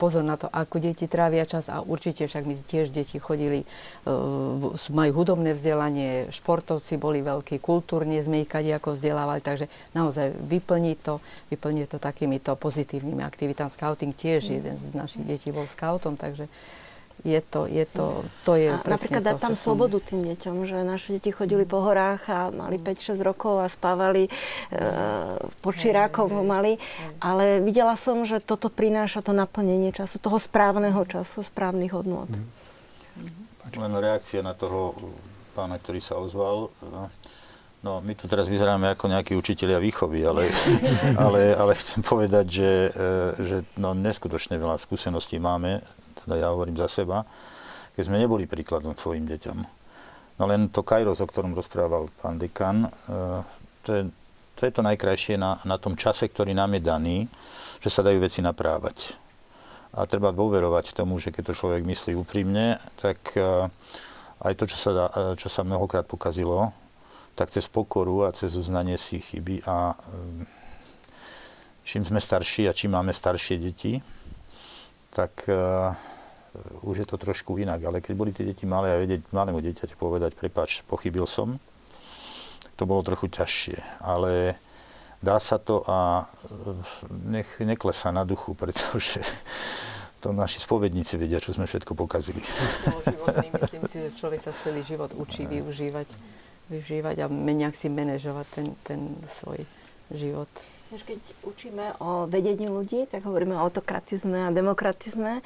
pozor na to, ako deti trávia čas a určite však my tiež deti chodili, uh, majú hudobné vzdelanie, športovci boli veľkí, kultúrne sme ich ako vzdelávali, takže naozaj vyplniť to, vyplniť to takýmito pozitívnymi aktivitami. Scouting tiež jeden z našich detí bol scoutom, takže je to, je to, to je a Napríklad dať tam slobodu tým deťom, že naše deti chodili po horách a mali 5-6 rokov a spávali e, pod čirákom ho mali, ale videla som, že toto prináša to naplnenie času, toho správneho času, správnych hodnôt. Mm. Len reakcia na toho pána, ktorý sa ozval. No, my tu teraz vyzeráme ako nejakí učiteľia výchovy, ale, ale, ale chcem povedať, že, e, že no, neskutočne veľa skúseností máme teda ja hovorím za seba, keď sme neboli príkladom svojim deťom. No len to kairos, o ktorom rozprával pán dekan, e, to je to, je to najkrajšie na, na tom čase, ktorý nám je daný, že sa dajú veci naprávať. A treba dôverovať tomu, že keď to človek myslí úprimne, tak e, aj to, čo sa, dá, e, čo sa mnohokrát pokazilo, tak cez pokoru a cez uznanie si chyby a čím sme starší a čím máme staršie deti, tak už je to trošku inak. Ale keď boli tie deti malé a vedieť malému dieťaťu povedať, prepač, pochybil som, to bolo trochu ťažšie. Ale dá sa to a nech neklesá na duchu, pretože to naši spovedníci vedia, čo sme všetko pokazili. myslím si, že človek sa celý život učí využívať, využívať a meniak si manažovať ten, ten svoj život. Keď učíme o vedení ľudí, tak hovoríme o autokratizme a demokratizme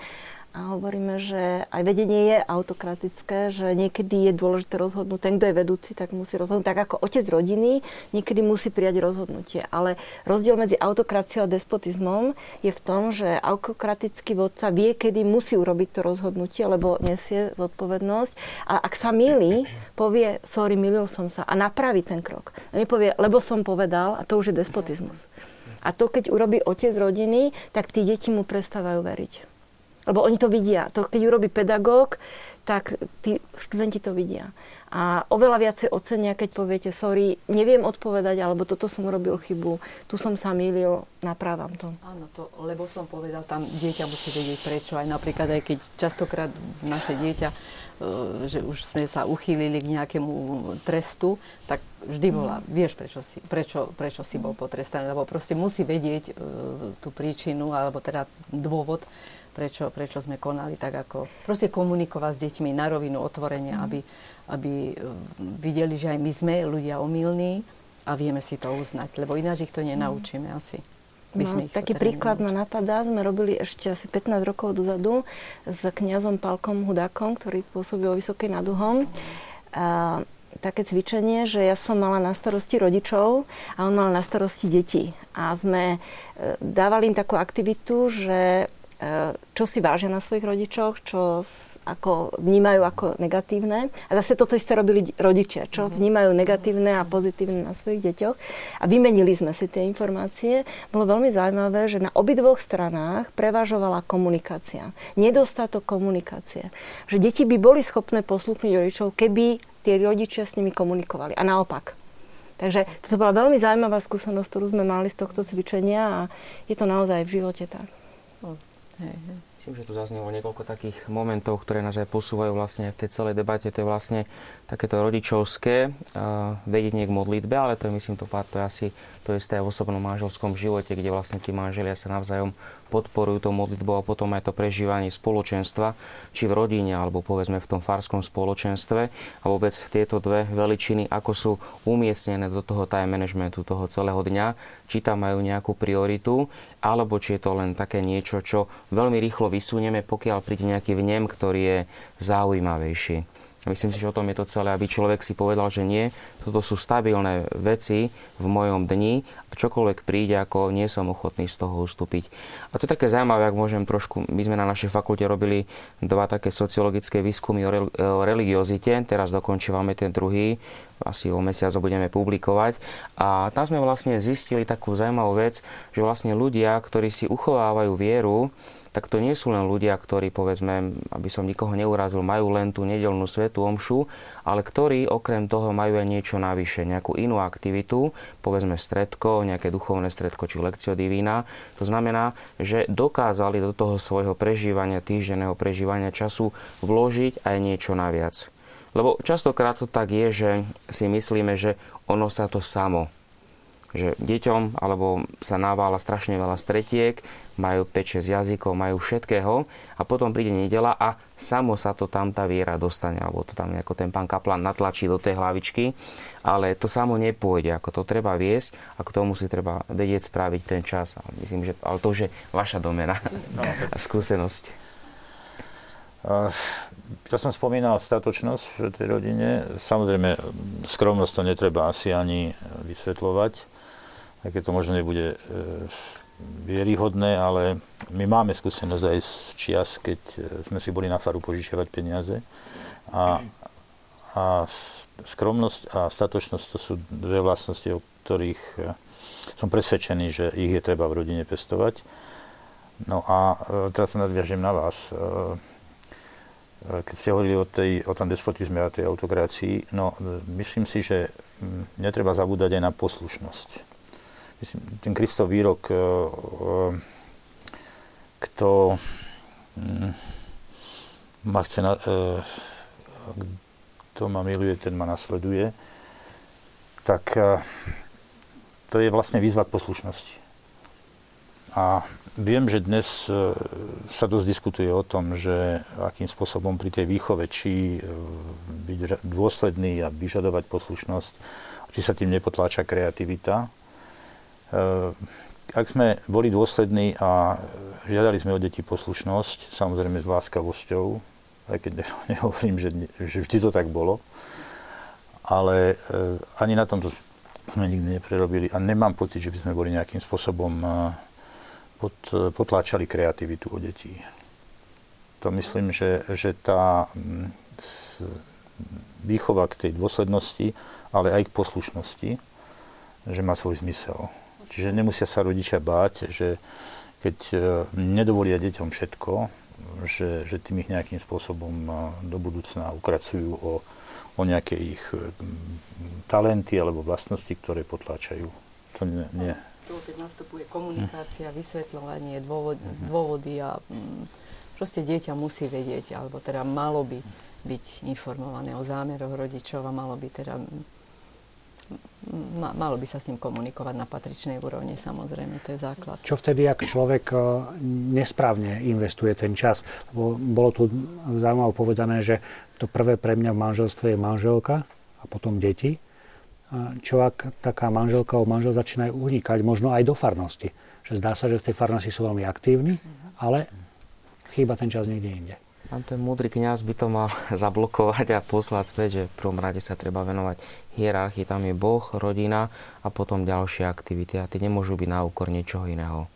a hovoríme, že aj vedenie je autokratické, že niekedy je dôležité rozhodnúť. Ten, kto je vedúci, tak musí rozhodnúť. Tak ako otec rodiny niekedy musí prijať rozhodnutie. Ale rozdiel medzi autokraciou a despotizmom je v tom, že autokratický vodca vie, kedy musí urobiť to rozhodnutie, lebo nesie zodpovednosť. A ak sa milí, povie, sorry, milil som sa a napraví ten krok. A nepovie, lebo som povedal a to už je despotizmus. A to, keď urobí otec rodiny, tak tí deti mu prestávajú veriť Lebo oni to vidia. To, keď urobí pedagóg, tak tí študenti to vidia. A oveľa viacej ocenia, keď poviete, sorry, neviem odpovedať, alebo toto som urobil chybu, tu som sa mýlil, naprávam to. Áno, to, lebo som povedal, tam dieťa musí vedieť prečo. Aj napríklad, aj keď častokrát naše dieťa, e, že už sme sa uchýlili k nejakému trestu, tak vždy bola, mm. vieš, prečo si, prečo, prečo si bol potrestaný, lebo proste musí vedieť uh, tú príčinu, alebo teda dôvod, prečo, prečo sme konali tak, ako proste komunikovať s deťmi na rovinu otvorenia, mm. aby, aby e, videli, že aj my sme ľudia omylní a vieme si to uznať, lebo ináč ich to nenaučíme mm. asi. My no, taký príklad ma napadá, sme robili ešte asi 15 rokov dozadu s kňazom Palkom Hudákom, ktorý pôsobil vo Vysokej nad Uhom. A, také cvičenie, že ja som mala na starosti rodičov a on mal na starosti deti. A sme e, dávali im takú aktivitu, že čo si vážia na svojich rodičoch, čo ako vnímajú ako negatívne. A zase toto isté robili rodičia, čo mhm. vnímajú negatívne a pozitívne na svojich deťoch. A vymenili sme si tie informácie. Bolo veľmi zaujímavé, že na obidvoch stranách prevažovala komunikácia. Nedostatok komunikácie. Že deti by boli schopné poslúchnuť rodičov, keby tie rodičia s nimi komunikovali. A naopak. Takže to bola veľmi zaujímavá skúsenosť, ktorú sme mali z tohto cvičenia a je to naozaj v živote tak. Hej, hej. Myslím, že tu zaznelo niekoľko takých momentov, ktoré nás aj posúvajú vlastne v tej celej debate. To je vlastne takéto rodičovské uh, vedenie k modlitbe, ale to je myslím to, to je asi to isté v osobnom manželskom živote, kde vlastne tí manželia sa navzájom podporujú tou modlitbou a potom aj to prežívanie spoločenstva, či v rodine, alebo povedzme v tom farskom spoločenstve. A vôbec tieto dve veličiny, ako sú umiestnené do toho time managementu toho celého dňa, či tam majú nejakú prioritu, alebo či je to len také niečo, čo veľmi rýchlo vysunieme, pokiaľ príde nejaký vnem, ktorý je zaujímavejší. Myslím si, že o tom je to celé, aby človek si povedal, že nie, toto sú stabilné veci v mojom dni a čokoľvek príde, ako nie som ochotný z toho ustúpiť. A to je také zaujímavé, ak môžem trošku, my sme na našej fakulte robili dva také sociologické výskumy o, religiozite, teraz dokončívame ten druhý, asi o mesiac ho budeme publikovať. A tam sme vlastne zistili takú zaujímavú vec, že vlastne ľudia, ktorí si uchovávajú vieru, tak to nie sú len ľudia, ktorí, povedzme, aby som nikoho neurazil, majú len tú nedelnú svetú omšu, ale ktorí okrem toho majú aj niečo navyše, nejakú inú aktivitu, povedzme stredko, nejaké duchovné stredko či lekcio divína. To znamená, že dokázali do toho svojho prežívania, týždenného prežívania času vložiť aj niečo naviac. Lebo častokrát to tak je, že si myslíme, že ono sa to samo že deťom alebo sa navála strašne veľa stretiek, majú 5-6 jazykov, majú všetkého a potom príde nedela a samo sa to tam tá viera dostane, alebo to tam ako ten pán kaplan natlačí do tej hlavičky, ale to samo nepôjde, ako to treba viesť a k tomu si treba vedieť spraviť ten čas. A myslím, že, ale to už je vaša domena no, a skúsenosť. Ja som spomínal statočnosť v tej rodine. Samozrejme, skromnosť to netreba asi ani vysvetľovať aj keď to možno nebude e, vieryhodné, ale my máme skúsenosť aj z čias, keď e, sme si boli na faru požičiavať peniaze. A, a skromnosť a statočnosť to sú dve vlastnosti, o ktorých e, som presvedčený, že ich je treba v rodine pestovať. No a teraz sa nadviažem na vás. Keď ste hovorili o, tej, o tom despotizme a tej autokrácii, no myslím si, že netreba zabúdať aj na poslušnosť ten Kristov výrok, e, e, kto mm, ma chce, na, e, kto ma miluje, ten ma nasleduje, tak to je vlastne výzva k poslušnosti. A viem, že dnes sa dosť diskutuje o tom, že akým spôsobom pri tej výchove, či byť dôsledný a vyžadovať poslušnosť, či sa tým nepotláča kreativita. Ak sme boli dôslední a žiadali sme od detí poslušnosť, samozrejme s láskavosťou, aj keď nehovorím, že, že vždy to tak bolo, ale eh, ani na tomto sme nikdy neprerobili a nemám pocit, že by sme boli nejakým spôsobom eh, pod, potláčali kreativitu u detí. To myslím, že, že tá výchova k tej dôslednosti, ale aj k poslušnosti, že má svoj zmysel. Čiže nemusia sa rodičia báť, že keď e, nedovolia deťom všetko, že, že tým ich nejakým spôsobom do budúcna ukracujú o, o nejaké ich talenty alebo vlastnosti, ktoré potláčajú. To nie, nie. Keď nastupuje komunikácia, vysvetľovanie, dôvod, dôvody a proste dieťa musí vedieť, alebo teda malo by byť informované o zámeroch rodičov a malo by teda malo by sa s ním komunikovať na patričnej úrovni, samozrejme, to je základ. Čo vtedy, ak človek e, nesprávne investuje ten čas? Lebo bolo tu zaujímavé povedané, že to prvé pre mňa v manželstve je manželka a potom deti. Čo ak taká manželka alebo manžel začínajú unikať možno aj do farnosti? Že zdá sa, že v tej farnosti sú veľmi aktívni, ale chýba ten čas niekde inde. Tam ten múdry kňaz by to mal zablokovať a poslať späť, že v prvom rade sa treba venovať hierarchii. Tam je Boh, rodina a potom ďalšie aktivity. A tie nemôžu byť na úkor niečoho iného.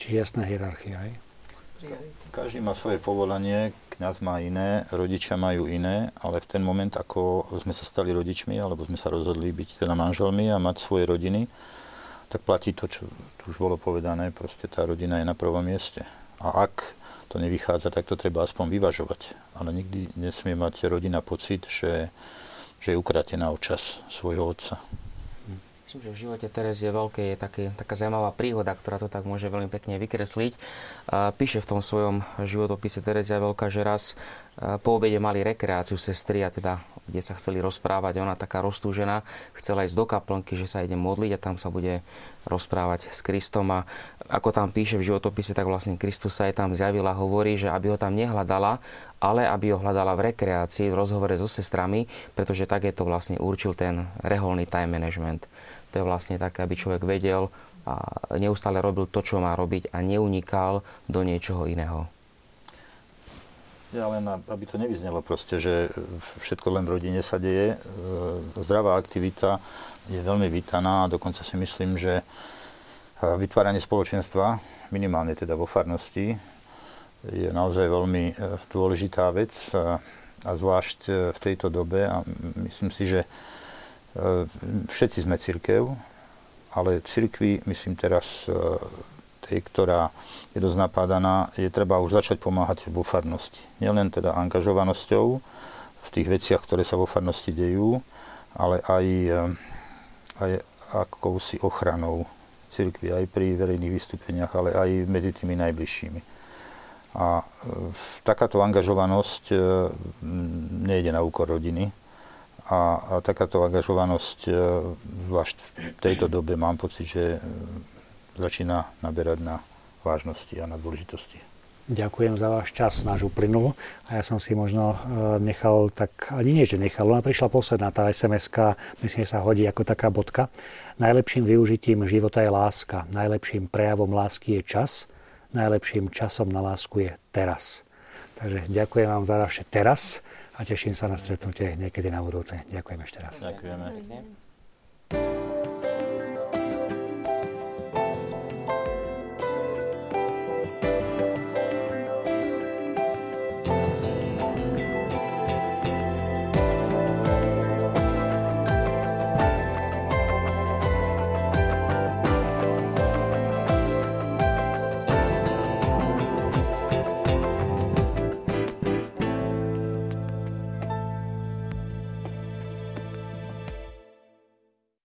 Čiže jasná hierarchia, aj? Každý má svoje povolanie, kňaz má iné, rodičia majú iné, ale v ten moment, ako sme sa stali rodičmi, alebo sme sa rozhodli byť teda manželmi a mať svoje rodiny, tak platí to, čo tu už bolo povedané, proste tá rodina je na prvom mieste. A ak to nevychádza, tak to treba aspoň vyvažovať. Ale nikdy nesmie mať rodina pocit, že, že je ukratená o čas svojho otca. Myslím, že v živote Terezie Veľkej je také, taká zaujímavá príhoda, ktorá to tak môže veľmi pekne vykresliť. Píše v tom svojom životopise Terezia Veľká, že raz po obede mali rekreáciu sestry a teda kde sa chceli rozprávať. Ona taká roztúžená, chcela ísť do kaplnky, že sa ide modliť a tam sa bude rozprávať s Kristom. A ako tam píše v životopise, tak vlastne Kristus sa aj tam zjavila a hovorí, že aby ho tam nehľadala, ale aby ho hľadala v rekreácii, v rozhovore so sestrami, pretože tak je to vlastne určil ten reholný time management. To je vlastne také, aby človek vedel a neustále robil to, čo má robiť a neunikal do niečoho iného. Ja len, aby to nevyznelo proste, že všetko len v rodine sa deje. Zdravá aktivita je veľmi vítaná a dokonca si myslím, že e, vytváranie spoločenstva, minimálne teda vo farnosti, je naozaj veľmi e, dôležitá vec a zvlášť v tejto dobe a myslím si, že všetci sme církev, ale církvi, myslím teraz tej, ktorá je dosť napádaná, je treba už začať pomáhať vo farnosti. Nielen teda angažovanosťou v tých veciach, ktoré sa vo farnosti dejú, ale aj, aj akousi ochranou cirkvi aj pri verejných vystúpeniach, ale aj medzi tými najbližšími. A e, takáto angažovanosť e, nejde na úkor rodiny. A, a takáto angažovanosť, e, zvlášť v tejto dobe, mám pocit, že začína naberať na vážnosti a na dôležitosti. Ďakujem za váš čas, náš uplynul. A ja som si možno e, nechal tak, ani nie, že nechal, ona prišla posledná tá sms myslím, že sa hodí ako taká bodka. Najlepším využitím života je láska. Najlepším prejavom lásky je čas. Najlepším časom na lásku je teraz. Takže ďakujem vám za vaše teraz a teším sa na stretnutie niekedy na budúce. Ďakujem ešte raz. Ďakujeme.